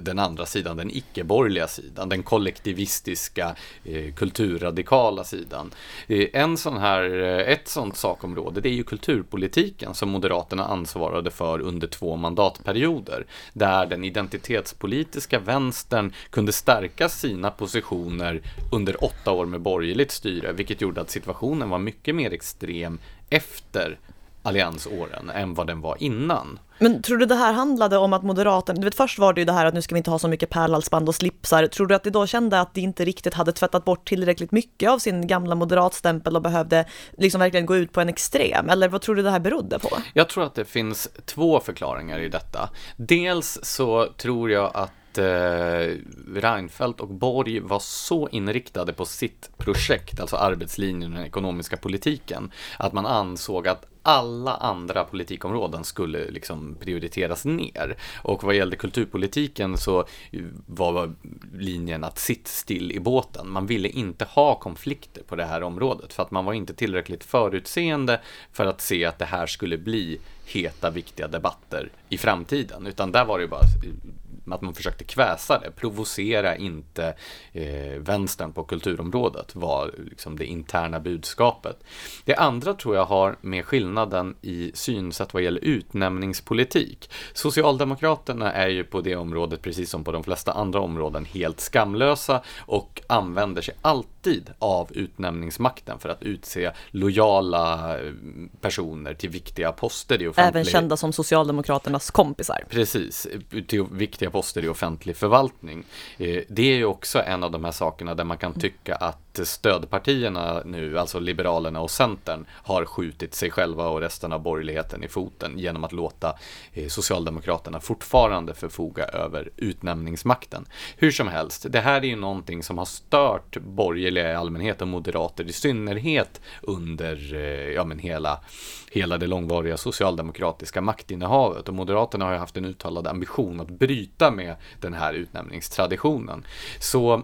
den andra sidan, den icke-borgerliga sidan, den kollektivistiska, eh, kulturradikala sidan. Eh, en sån här, eh, ett sånt sakområde, det är ju kulturpolitiken som Moderaterna ansvarade för under två mandatperioder, där den identitetspolitiska vänstern kunde stärka sina positioner under åtta år med borgerligt styre, vilket gjorde att situationen var mycket mer extrem efter alliansåren än vad den var innan. Men tror du det här handlade om att Moderaterna, du vet först var det ju det här att nu ska vi inte ha så mycket pärlhalsband och slipsar, tror du att de då kände att de inte riktigt hade tvättat bort tillräckligt mycket av sin gamla moderatstämpel och behövde liksom verkligen gå ut på en extrem, eller vad tror du det här berodde på? Jag tror att det finns två förklaringar i detta. Dels så tror jag att eh, Reinfeldt och Borg var så inriktade på sitt projekt, alltså arbetslinjen och den ekonomiska politiken, att man ansåg att alla andra politikområden skulle liksom prioriteras ner. Och vad gällde kulturpolitiken så var linjen att sitt still i båten. Man ville inte ha konflikter på det här området för att man var inte tillräckligt förutseende för att se att det här skulle bli heta, viktiga debatter i framtiden. Utan där var det bara att man försökte kväsa det, provocera inte eh, vänstern på kulturområdet var liksom det interna budskapet. Det andra tror jag har med skillnaden i synsätt vad gäller utnämningspolitik. Socialdemokraterna är ju på det området, precis som på de flesta andra områden, helt skamlösa och använder sig alltid av utnämningsmakten för att utse lojala eh, personer till viktiga poster i offentlig... Även kända som Socialdemokraternas kompisar. Precis, till viktiga poster i offentlig förvaltning. Eh, det är ju också en av de här sakerna där man kan tycka att stödpartierna nu, alltså Liberalerna och Centern, har skjutit sig själva och resten av borgerligheten i foten genom att låta eh, Socialdemokraterna fortfarande förfoga över utnämningsmakten. Hur som helst, det här är ju någonting som har stört borgerliga i allmänhet och moderater i synnerhet under eh, ja, men hela, hela det långvariga socialdemokratiska maktinnehavet. Och Moderaterna har ju haft en uttalad ambition att bryta med den här utnämningstraditionen. Så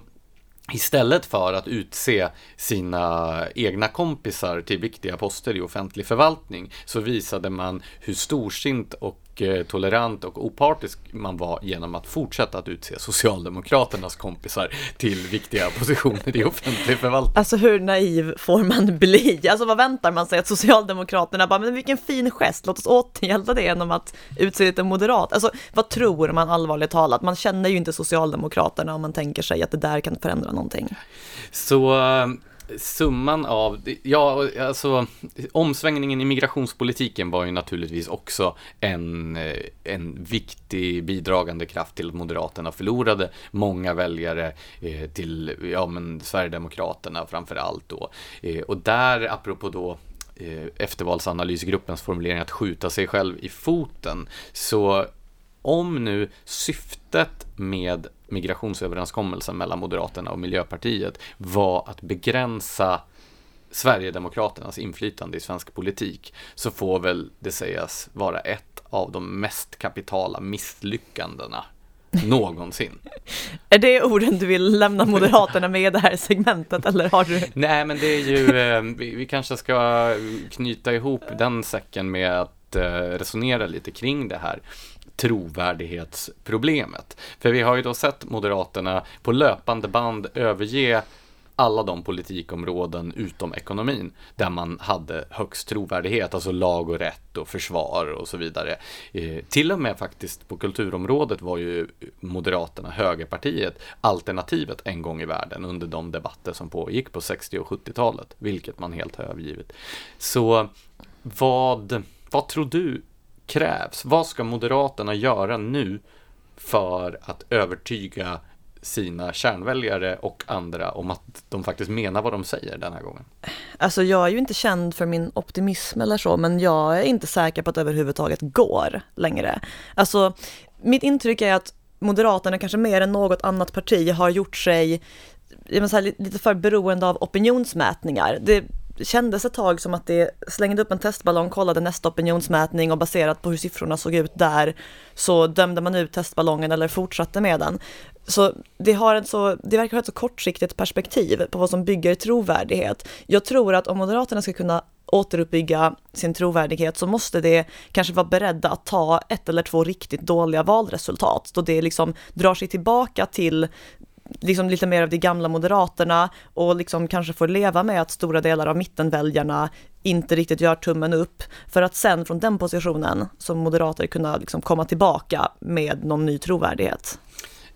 Istället för att utse sina egna kompisar till viktiga poster i offentlig förvaltning så visade man hur storsint och Eh, tolerant och opartisk man var genom att fortsätta att utse Socialdemokraternas kompisar till viktiga positioner i offentlig förvaltning. Alltså hur naiv får man bli? Alltså vad väntar man sig att Socialdemokraterna bara, men vilken fin gest, låt oss återgälda det genom att utse lite moderat. Alltså vad tror man allvarligt talat? Man känner ju inte Socialdemokraterna om man tänker sig att det där kan förändra någonting. Så eh, summan av, ja, alltså omsvängningen i migrationspolitiken var ju naturligtvis också en, eh, en viktig bidragande kraft till att Moderaterna förlorade många väljare eh, till, ja men Sverigedemokraterna framför allt då. Eh, och där, apropå då eh, eftervalsanalysgruppens formulering att skjuta sig själv i foten, så om nu syftet med migrationsöverenskommelsen mellan Moderaterna och Miljöpartiet var att begränsa Sverigedemokraternas inflytande i svensk politik så får väl det sägas vara ett av de mest kapitala misslyckandena någonsin. är det orden du vill lämna Moderaterna med i det här segmentet eller har du? Nej, men det är ju, eh, vi, vi kanske ska knyta ihop den säcken med att eh, resonera lite kring det här trovärdighetsproblemet. För vi har ju då sett Moderaterna på löpande band överge alla de politikområden utom ekonomin där man hade högst trovärdighet, alltså lag och rätt och försvar och så vidare. Eh, till och med faktiskt på kulturområdet var ju Moderaterna, högerpartiet, alternativet en gång i världen under de debatter som pågick på 60 och 70-talet, vilket man helt har övergivit. Så vad, vad tror du krävs? Vad ska Moderaterna göra nu för att övertyga sina kärnväljare och andra om att de faktiskt menar vad de säger den här gången? Alltså jag är ju inte känd för min optimism eller så, men jag är inte säker på att det överhuvudtaget går längre. Alltså, mitt intryck är att Moderaterna kanske mer än något annat parti har gjort sig här, lite för beroende av opinionsmätningar. Det kändes ett tag som att det slängde upp en testballong, kollade nästa opinionsmätning och baserat på hur siffrorna såg ut där så dömde man ut testballongen eller fortsatte med den. Så det, har ett så, det verkar ha ett så kortsiktigt perspektiv på vad som bygger trovärdighet. Jag tror att om Moderaterna ska kunna återuppbygga sin trovärdighet så måste det kanske vara beredda att ta ett eller två riktigt dåliga valresultat då det liksom drar sig tillbaka till liksom lite mer av de gamla moderaterna och liksom kanske får leva med att stora delar av mittenväljarna inte riktigt gör tummen upp för att sen från den positionen som moderater kunna liksom komma tillbaka med någon ny trovärdighet.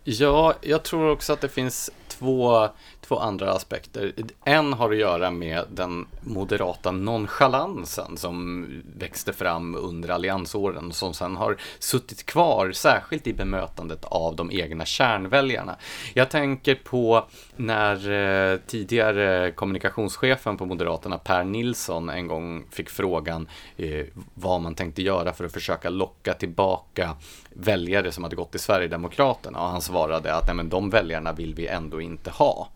Ja, jag tror också att det finns två två andra aspekter. En har att göra med den moderata nonchalansen som växte fram under alliansåren som sen har suttit kvar, särskilt i bemötandet av de egna kärnväljarna. Jag tänker på när eh, tidigare kommunikationschefen på Moderaterna, Per Nilsson, en gång fick frågan eh, vad man tänkte göra för att försöka locka tillbaka väljare som hade gått till Sverigedemokraterna och han svarade att nej, men de väljarna vill vi ändå inte ha.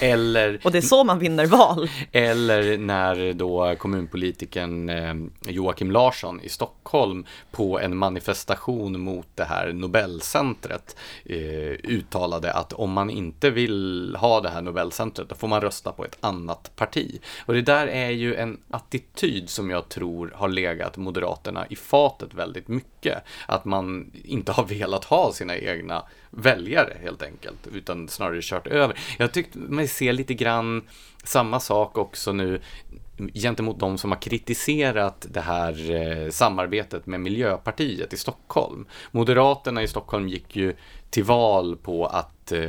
Eller, och det är så man vinner val. Eller när då kommunpolitiken eh, Joakim Larsson i Stockholm på en manifestation mot det här Nobelcentret eh, uttalade att om man inte vill ha det här Nobelcentret då får man rösta på ett annat parti. Och det där är ju en attityd som jag tror har legat Moderaterna i fatet väldigt mycket. Att man inte har velat ha sina egna väljare helt enkelt, utan snarare kört över. Jag tyckte mig se lite grann samma sak också nu gentemot de som har kritiserat det här eh, samarbetet med Miljöpartiet i Stockholm. Moderaterna i Stockholm gick ju till val på att eh,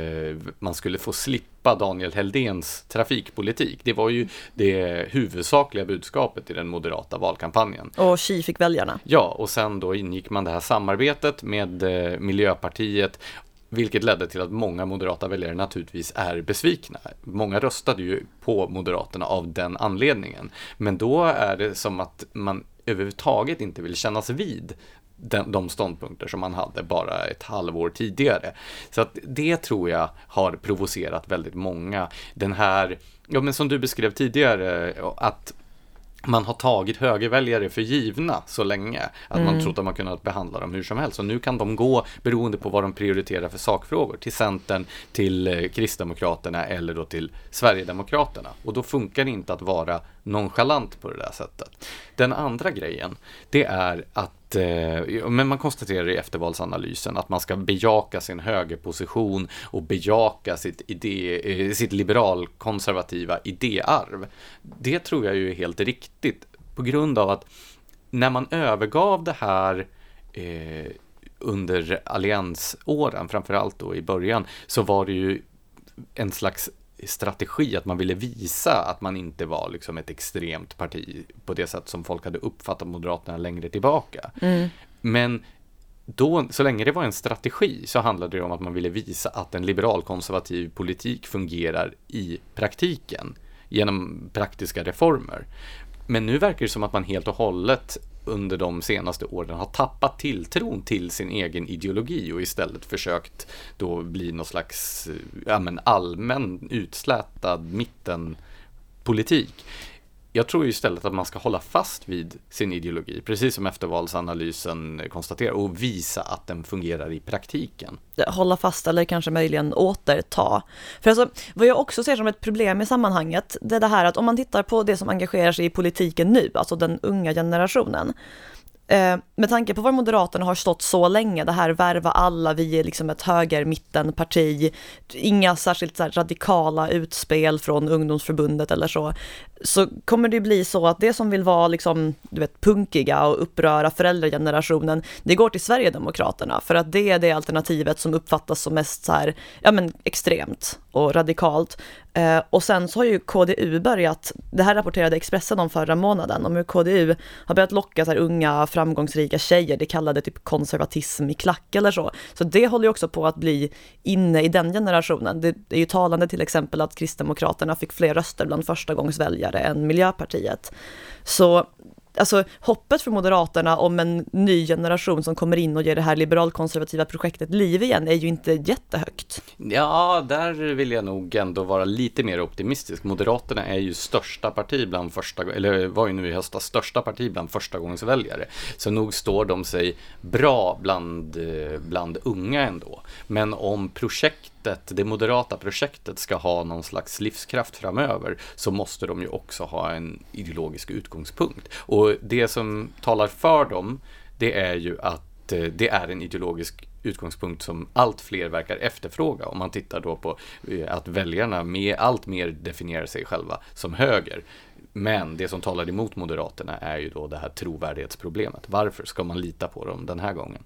man skulle få slippa Daniel Heldens trafikpolitik. Det var ju det huvudsakliga budskapet i den moderata valkampanjen. Och Chi fick väljarna. Ja, och sen då ingick man det här samarbetet med eh, Miljöpartiet vilket ledde till att många moderata väljare naturligtvis är besvikna. Många röstade ju på Moderaterna av den anledningen. Men då är det som att man överhuvudtaget inte vill kännas vid de, de ståndpunkter som man hade bara ett halvår tidigare. Så att det tror jag har provocerat väldigt många. Den här, ja men som du beskrev tidigare, att man har tagit högerväljare för givna så länge att mm. man trott att man kunnat behandla dem hur som helst. Och nu kan de gå, beroende på vad de prioriterar för sakfrågor, till Centern, till eh, Kristdemokraterna eller då till Sverigedemokraterna. Och då funkar det inte att vara nonchalant på det där sättet. Den andra grejen, det är att Eh, men man konstaterar i eftervalsanalysen att man ska bejaka sin högerposition och bejaka sitt, idé, eh, sitt liberalkonservativa idéarv. Det tror jag ju är helt riktigt på grund av att när man övergav det här eh, under alliansåren, framförallt då i början, så var det ju en slags strategi, att man ville visa att man inte var liksom ett extremt parti på det sätt som folk hade uppfattat Moderaterna längre tillbaka. Mm. Men då, så länge det var en strategi så handlade det om att man ville visa att en liberalkonservativ politik fungerar i praktiken genom praktiska reformer. Men nu verkar det som att man helt och hållet under de senaste åren har tappat tilltron till sin egen ideologi och istället försökt då bli någon slags eh, ja, men allmän utslätad mittenpolitik. Jag tror istället att man ska hålla fast vid sin ideologi, precis som eftervalsanalysen konstaterar, och visa att den fungerar i praktiken. Hålla fast eller kanske möjligen återta. För alltså, vad jag också ser som ett problem i sammanhanget, det är det här att om man tittar på det som engagerar sig i politiken nu, alltså den unga generationen, Eh, med tanke på var Moderaterna har stått så länge, det här värva alla, vi är liksom ett höger-mittenparti, inga särskilt så radikala utspel från ungdomsförbundet eller så, så kommer det bli så att det som vill vara liksom, du vet, punkiga och uppröra föräldragenerationen, det går till Sverigedemokraterna, för att det är det alternativet som uppfattas som mest så här, ja men extremt och radikalt. Eh, och sen så har ju KDU börjat, det här rapporterade Expressen om förra månaden, om hur KDU har börjat locka så här unga framgångsrika tjejer, det kallade typ konservatism i klack eller så. Så det håller ju också på att bli inne i den generationen. Det är ju talande till exempel att Kristdemokraterna fick fler röster bland förstagångsväljare än Miljöpartiet. Så alltså hoppet för Moderaterna om en ny generation som kommer in och ger det här liberalkonservativa projektet liv igen är ju inte jättehögt. Ja, där vill jag nog ändå vara lite mer optimistisk. Moderaterna är ju största parti bland första, eller var ju nu i höstas största parti bland förstagångsväljare. Så nog står de sig bra bland, eh, bland unga ändå. Men om projekt projektet, det moderata projektet ska ha någon slags livskraft framöver så måste de ju också ha en ideologisk utgångspunkt. Och det som talar för dem, det är ju att eh, det är en ideologisk utgångspunkt som allt fler verkar efterfråga om man tittar då på eh, att väljarna med allt mer definierar sig själva som höger. Men det som talar emot Moderaterna är ju då det här trovärdighetsproblemet. Varför ska man lita på dem den här gången?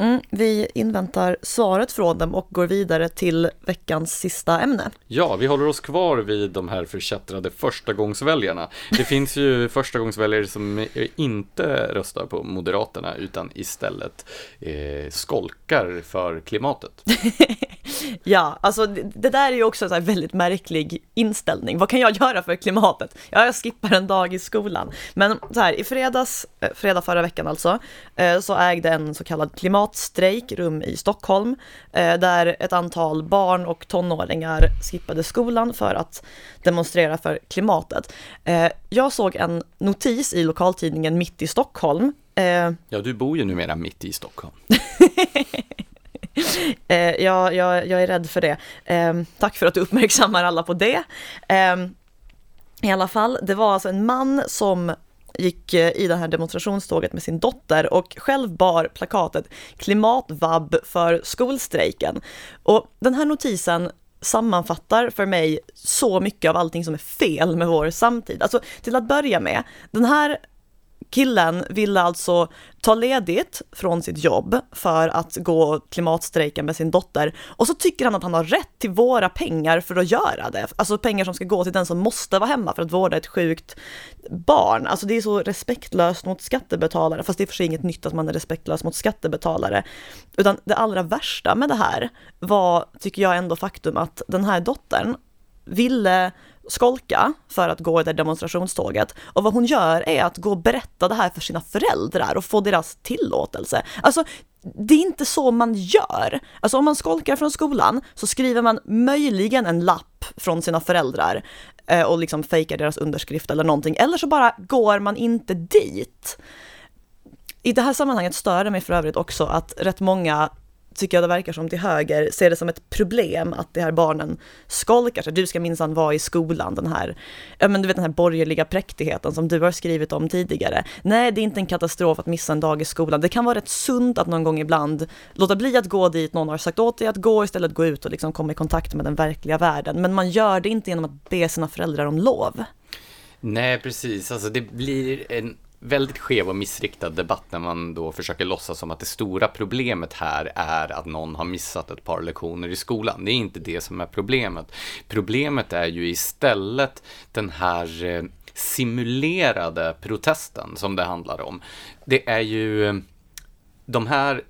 Mm, vi inväntar svaret från dem och går vidare till veckans sista ämne. Ja, vi håller oss kvar vid de här förkättrade förstagångsväljarna. Det finns ju förstagångsväljare som inte röstar på Moderaterna utan istället eh, skolkar för klimatet. ja, alltså det, det, där är ju också en väldigt märklig inställning. Vad kan jag göra för klimatet? Ja, jag skippar en dag i skolan. Men så här, i fredags, eh, fredag förra veckan alltså, eh, så ägde en så kallad klimat klimatstrejk rum i Stockholm eh, där ett antal barn och tonåringar skippade skolan för att demonstrera för klimatet. Eh, jag såg en notis i lokaltidningen Mitt i Stockholm. Eh, ja, du bor ju numera mitt i Stockholm. ja, jag, jag, är rädd för det. tack för att du uppmärksammar alla på det. I alla fall, det var alltså en man som gick eh, i det här demonstrationståget med sin dotter och själv bar plakatet klimatvabb för skolstrejken. Och den här notisen sammanfattar för mig så mycket av allting som är fel med vår samtid. Alltså till att börja med, den här killen ville alltså ta ledigt från sitt jobb för att gå klimatstrejken med sin dotter och så tycker han att han har rätt till våra pengar för att göra det. Alltså pengar som ska gå till den som måste vara hemma för att vårda ett sjukt barn. Alltså det är så respektlöst mot skattebetalare, fast det är för sig inget nytt att man är respektlös mot skattebetalare. Utan det allra värsta med det här var, tycker jag ändå faktum att den här dottern ville skolka för att gå i det demonstrationståget. Och vad hon gör är att gå och berätta det här för sina föräldrar och få deras tillåtelse. Alltså, det är inte så man gör. Alltså om man skolkar från skolan så skriver man möjligen en lapp från sina föräldrar eh, och liksom fejkar deras underskrift eller någonting. Eller så bara går man inte dit. I det här sammanhanget stör det mig för övrigt också att rätt många tycker jag det verkar som till höger, ser det som ett problem att de här barnen skolkar sig. Du ska minsann vara i skolan, den här, ja men du vet den här borgerliga präktigheten som du har skrivit om tidigare. Nej, det är inte en katastrof att missa en dag i skolan. Det kan vara rätt sunt att någon gång ibland låta bli att gå dit någon har sagt åt dig att gå, istället gå ut och liksom komma i kontakt med den verkliga världen. Men man gör det inte genom att be sina föräldrar om lov. Nej, precis. Alltså det blir en väldigt skev och missriktad debatt när man då försöker låtsas som att det stora problemet här är att någon har missat ett par lektioner i skolan. Det är inte det som är problemet. Problemet är ju istället den här eh, simulerade protesten som det handlar om. Det är ju eh, de här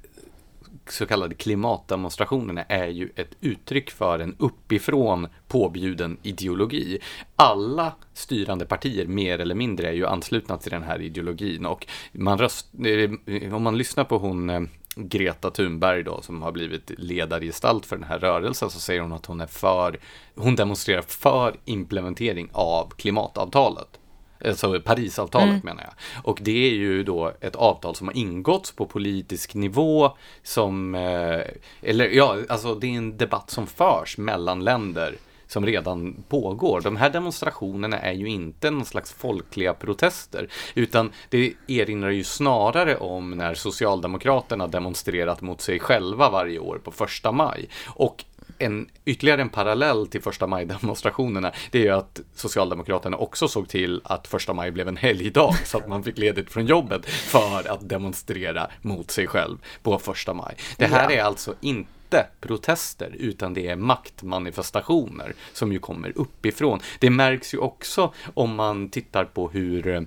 så kallade klimatdemonstrationerna är ju ett uttryck för en uppifrån påbjuden ideologi. Alla styrande partier, mer eller mindre, är ju anslutna till den här ideologin och man röst, eh, om man lyssnar på hon eh, Greta Thunberg då, som har blivit ledargestalt för den här rörelsen, så säger hon att hon är för, hon demonstrerar för implementering av klimatavtalet. Alltså Parisavtalet mm. menar jag. Och det är ju då ett avtal som har ingåtts på politisk nivå som, eh, eller ja, alltså det är en debatt som förs mellan länder som redan pågår. De här demonstrationerna är ju inte någon slags folkliga protester, utan det erinrar ju snarare om när Socialdemokraterna demonstrerat mot sig själva varje år på första maj. Och en, ytterligare en parallell till första maj-demonstrationerna, det är ju att Socialdemokraterna också såg till att första maj blev en helgdag så att man fick ledigt från jobbet för att demonstrera mot sig själv på första maj. Det här är alltså inte protester, utan det är maktmanifestationer som ju kommer uppifrån. Det märks ju också om man tittar på hur eh,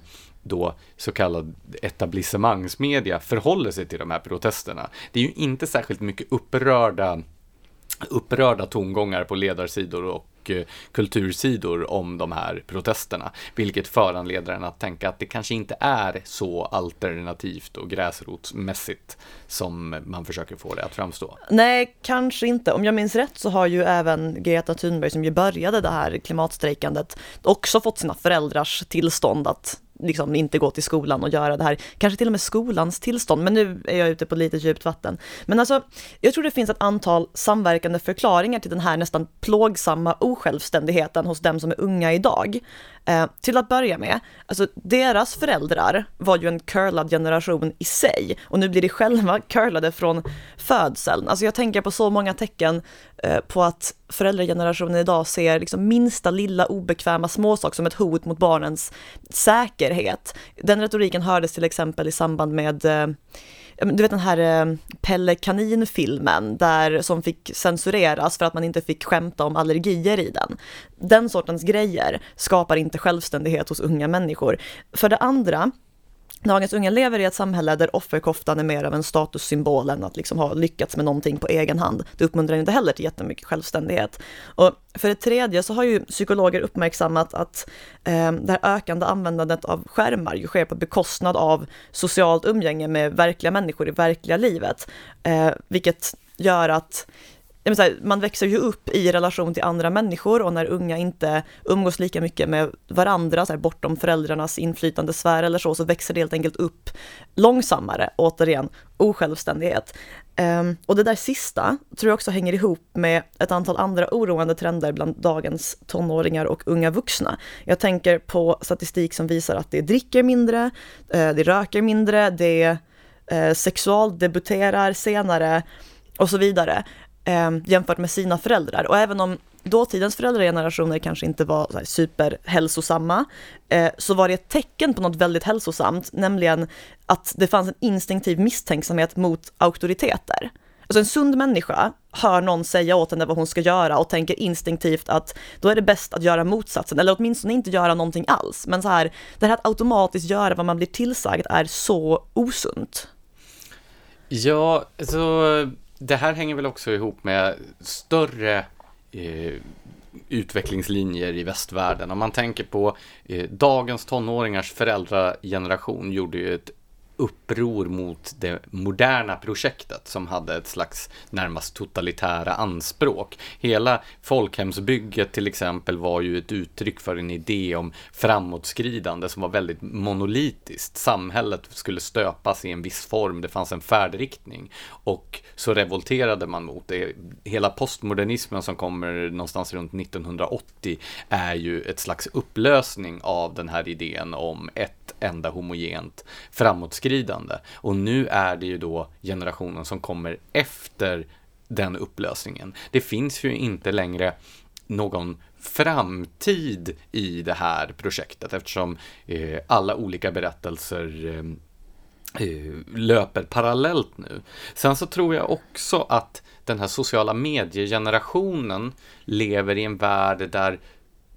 då så kallad etablissemangsmedia förhåller sig till de här protesterna. Det är ju inte särskilt mycket upprörda upprörda tongångar på ledarsidor och eh, kultursidor om de här protesterna, vilket föranleder en att tänka att det kanske inte är så alternativt och gräsrotsmässigt som man försöker få det att framstå. Nej, kanske inte. Om jag minns rätt så har ju även Greta Thunberg som ju började det här klimatstrejkandet också fått sina föräldrars tillstånd att liksom inte gå till skolan och göra det här, kanske till och med skolans tillstånd, men nu är jag ute på lite djupt vatten. Men alltså, jag tror det finns ett antal samverkande förklaringar till den här nästan plågsamma osjälvständigheten hos dem som är unga idag. Eh, till att börja med, alltså deras föräldrar var ju en curlad generation i sig och nu blir de själva curlade från födseln. Alltså jag tänker på så många tecken eh, på att föräldragenerationen idag ser liksom minsta lilla obekväma småsak som ett hot mot barnens säkerhet. Den retoriken hördes till exempel i samband med eh, du vet den här eh, Pelle Kanin-filmen där, som fick censureras för att man inte fick skämta om allergier i den. Den sortens grejer skapar inte självständighet hos unga människor. För det andra, Dagens unga lever i ett samhälle där offerkoftan är mer av en statussymbol än att liksom ha lyckats med någonting på egen hand. Det uppmuntrar inte heller till jättemycket självständighet. Och för det tredje så har ju psykologer uppmärksammat att eh, det här ökande användandet av skärmar ju sker på bekostnad av socialt umgänge med verkliga människor i verkliga livet. Eh, vilket gör att här, man växer ju upp i relation till andra människor och när unga inte umgås lika mycket med varandra, så här, bortom föräldrarnas inflytandesfär eller så, så växer det helt enkelt upp långsammare, återigen, osjälvständighet. Um, och det där sista tror jag också hänger ihop med ett antal andra oroande trender bland dagens tonåringar och unga vuxna. Jag tänker på statistik som visar att det dricker mindre, eh, det röker mindre, det eh, sexualdebuterar senare och så vidare eh, jämfört med sina föräldrar. Och även om dåtidens föräldragenerationer kanske inte var så här superhälsosamma, eh, så var det ett tecken på något väldigt hälsosamt, nämligen att det fanns en instinktiv misstänksamhet mot auktoriteter. Alltså en sund människa hör någon säga åt henne vad hon ska göra och tänker instinktivt att då är det bäst att göra motsatsen, eller åtminstone inte göra någonting alls. Men så här, det här att automatiskt göra vad man blir tillsagd är så osunt. Ja, så det här hänger väl också ihop med större eh, utvecklingslinjer i västvärlden. Om man tänker på eh, dagens tonåringars föräldrageneration gjorde ju ett uppror mot det moderna projektet som hade ett slags närmast totalitära anspråk. Hela folkhemsbygget till exempel var ju ett uttryck för en idé om framåtskridande som var väldigt monolitiskt. Samhället skulle stöpas i en viss form, det fanns en färdriktning och så revolterade man mot det. Hela postmodernismen som kommer någonstans runt 1980 är ju ett slags upplösning av den här idén om ett enda homogent framåtskridande. Och nu är det ju då generationen som kommer efter den upplösningen. Det finns ju inte längre någon framtid i det här projektet eftersom eh, alla olika berättelser eh, eh löper parallellt nu. Sen så tror jag också att den här sociala mediegenerationen lever i en värld där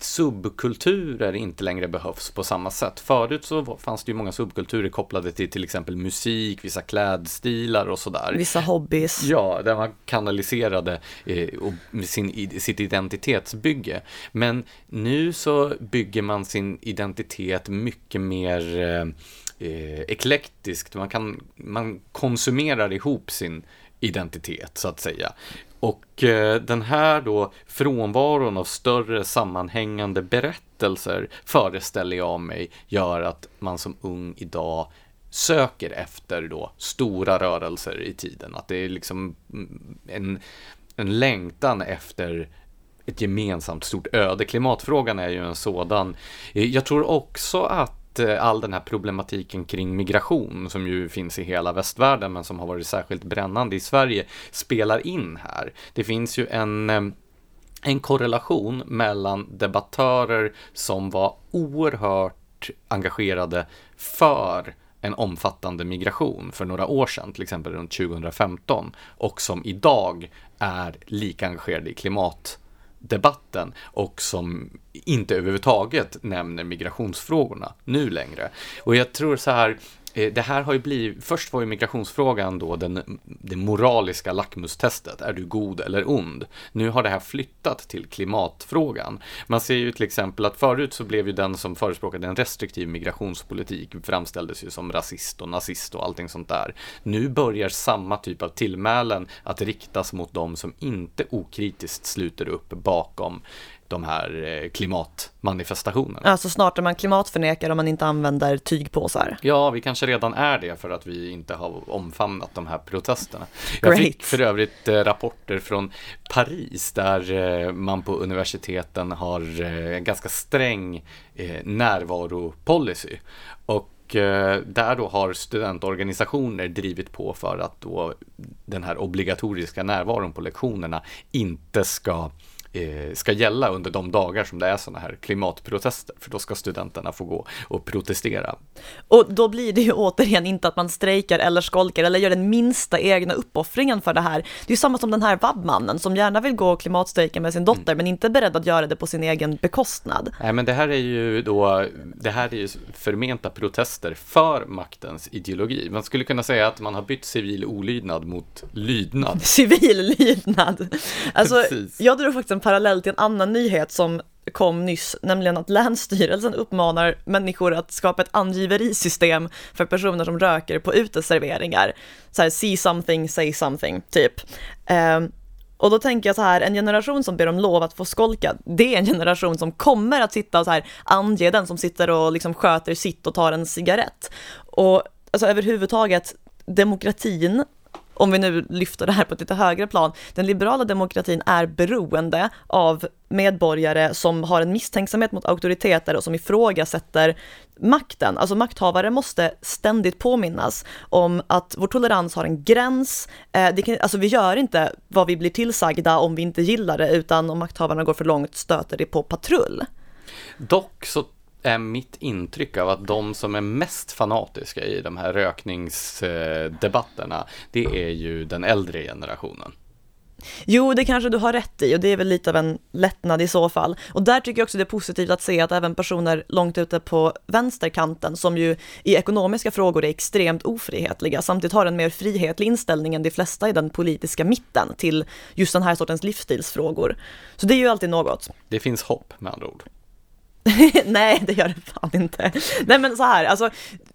subkulturer inte längre behövs på samma sätt. Förut så fanns det ju många subkulturer kopplade till till exempel musik, vissa klädstilar och sådär. Vissa hobbys. Ja, där man kanaliserade eh, sin, sitt identitetsbygge. Men nu så bygger man sin identitet mycket mer eh, eh eklektiskt. Man, kan, man konsumerar ihop sin identitet så att säga. Och eh, den här då frånvaron av större sammanhängande berättelser föreställer jag mig gör att man som ung idag söker efter då stora rörelser i tiden. Att det är liksom mm, en, en längtan efter ett gemensamt stort öde. Klimatfrågan är ju en sådan. Eh, jag tror också att att eh, all den här problematiken kring migration som ju finns i hela västvärlden men som har varit särskilt brännande i Sverige spelar in här. Det finns ju en eh, en korrelation mellan debattörer som var oerhört engagerade för en omfattande migration för några år sedan, till exempel runt 2015, och som idag är lika engagerade i klimat debatten och som inte överhuvudtaget nämner migrationsfrågorna nu längre. Och jag tror så här, Eh, det här har ju blivit, först var ju migrationsfrågan då den, det moraliska lackmustestet, är du god eller ond? Nu har det här flyttat till klimatfrågan. Man ser ju till exempel att förut så blev ju den som förespråkade en restriktiv migrationspolitik framställdes ju som rasist och nazist och allting sånt där. Nu börjar samma typ av tillmälen att riktas mot de som inte okritiskt sluter upp bakom de här eh, klimatmanifestationerna. Alltså snart är man klimatförnekare om man inte använder tygpåsar. Ja, vi kanske redan är det för att vi inte har omfamnat de här protesterna. Jag Great. fick för övrigt eh, rapporter från Paris där eh, man på universiteten har en ganska sträng närvaropolicy. Och där då har studentorganisationer drivit på för att då den här obligatoriska närvaron på lektionerna inte ska ska gälla under de dagar som det är sådana här klimatprotester, för då ska studenterna få gå och protestera. Och då blir det ju återigen inte att man strejkar eller skolkar eller gör den minsta egna uppoffringen för det här. Det är ju samma som den här vabbmannen som gärna vill gå klimatstrejka med sin dotter mm. men inte är beredd att göra det på sin egen bekostnad. Nej men det här är ju då, det här är ju förmenta protester för maktens ideologi. Man skulle kunna säga att man har bytt civil olydnad mot lydnad. Civil lydnad! Alltså, Precis. jag drog faktiskt en parallell till en annan nyhet som kom nyss, nämligen att Länsstyrelsen uppmanar människor att skapa ett angiverisystem för personer som röker på uteserveringar. Så här, see something, say something, typ. Um, och då tänker jag så här, en generation som ber om lov att få skolka, det är en generation som kommer att sitta och så här ange den som sitter och liksom sköter sitt och tar en cigarett. Och alltså överhuvudtaget, demokratin om vi nu lyfter det här på ett lite högre plan, den liberala demokratin är beroende av medborgare som har en misstänksamhet mot auktoriteter och som ifrågasätter makten. Alltså makthavare måste ständigt påminnas om att vår tolerans har en gräns. Eh, det kan, alltså vi gör inte vad vi blir tillsagda om vi inte gillar det, utan om makthavarna går för långt stöter det på patrull. Dock så är mitt intryck av att de som är mest fanatiska i de här rökningsdebatterna, det är ju den äldre generationen. Jo, det kanske du har rätt i och det är väl lite av en lättnad i så fall. Och där tycker jag också det är positivt att se att även personer långt ute på vänsterkanten, som ju i ekonomiska frågor är extremt ofrihetliga, samtidigt har en mer frihetlig inställning än de flesta i den politiska mitten till just den här sortens livsstilsfrågor. Så det är ju alltid något. Det finns hopp med andra ord. Nej, det gör det fan inte. Nej, men så här, alltså,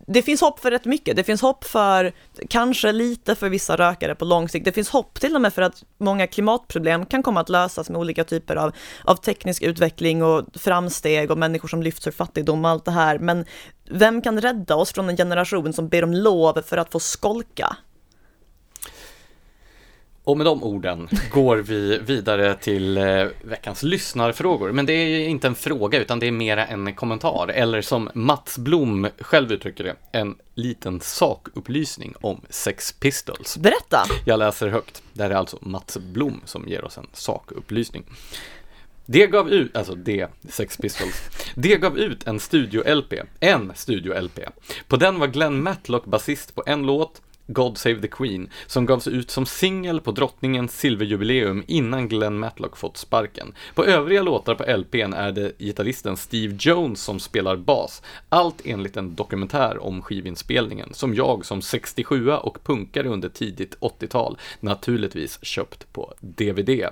det finns hopp för rätt mycket. Det finns hopp för, kanske lite för vissa rökare på lång sikt. Det finns hopp till och med för att många klimatproblem kan komma att lösas med olika typer av, av teknisk utveckling och framsteg och människor som lyfts ur fattigdom och allt det här. Men vem kan rädda oss från en generation som ber om lov för att få skolka? Och med de orden går vi vidare till eh, veckans lyssnarfrågor. Men det är inte en fråga utan det är mera en kommentar. Eller som Mats Blom själv uttrycker det, en liten sakupplysning om Sex Pistols. Berätta! Jag läser högt. Det här är alltså Mats Blom som ger oss en sakupplysning. Det gav ut, alltså det, Sex Pistols, det gav ut en studio-LP, en studio-LP. På den var Glenn Matlock basist på en låt, God Save the Queen, som gavs ut som singel på drottningens silverjubileum innan Glenn Matlock fått sparken. På övriga låtar på LPn är det gitarristen Steve Jones som spelar bas, allt enligt en dokumentär om skivinspelningen, som jag som 67 och punkare under tidigt 80-tal naturligtvis köpt på DVD.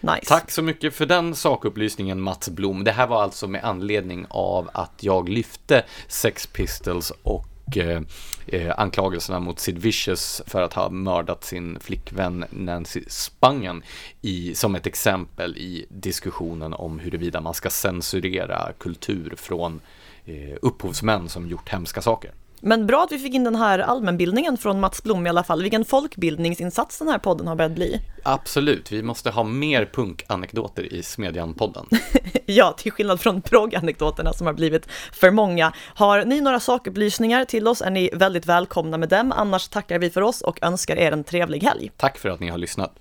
Nice. Tack så mycket för den sakupplysningen Mats Blom. Det här var alltså med anledning av att jag lyfte Sex Pistols och och eh, eh, anklagelserna mot Sid Vicious för att ha mördat sin flickvän Nancy Spangen i, som ett exempel i diskussionen om huruvida man ska censurera kultur från eh, upphovsmän som gjort hemska saker. Men bra att vi fick in den här allmänbildningen från Mats Blom i alla fall. Vilken folkbildningsinsats den här podden har börjat bli. Absolut, vi måste ha mer punkanekdoter i Smedjan-podden. ja, till skillnad från progganekdoterna som har blivit för många. Har ni några sakupplysningar till oss är ni väldigt välkomna med dem. Annars tackar vi för oss och önskar er en trevlig helg. Tack för att ni har lyssnat.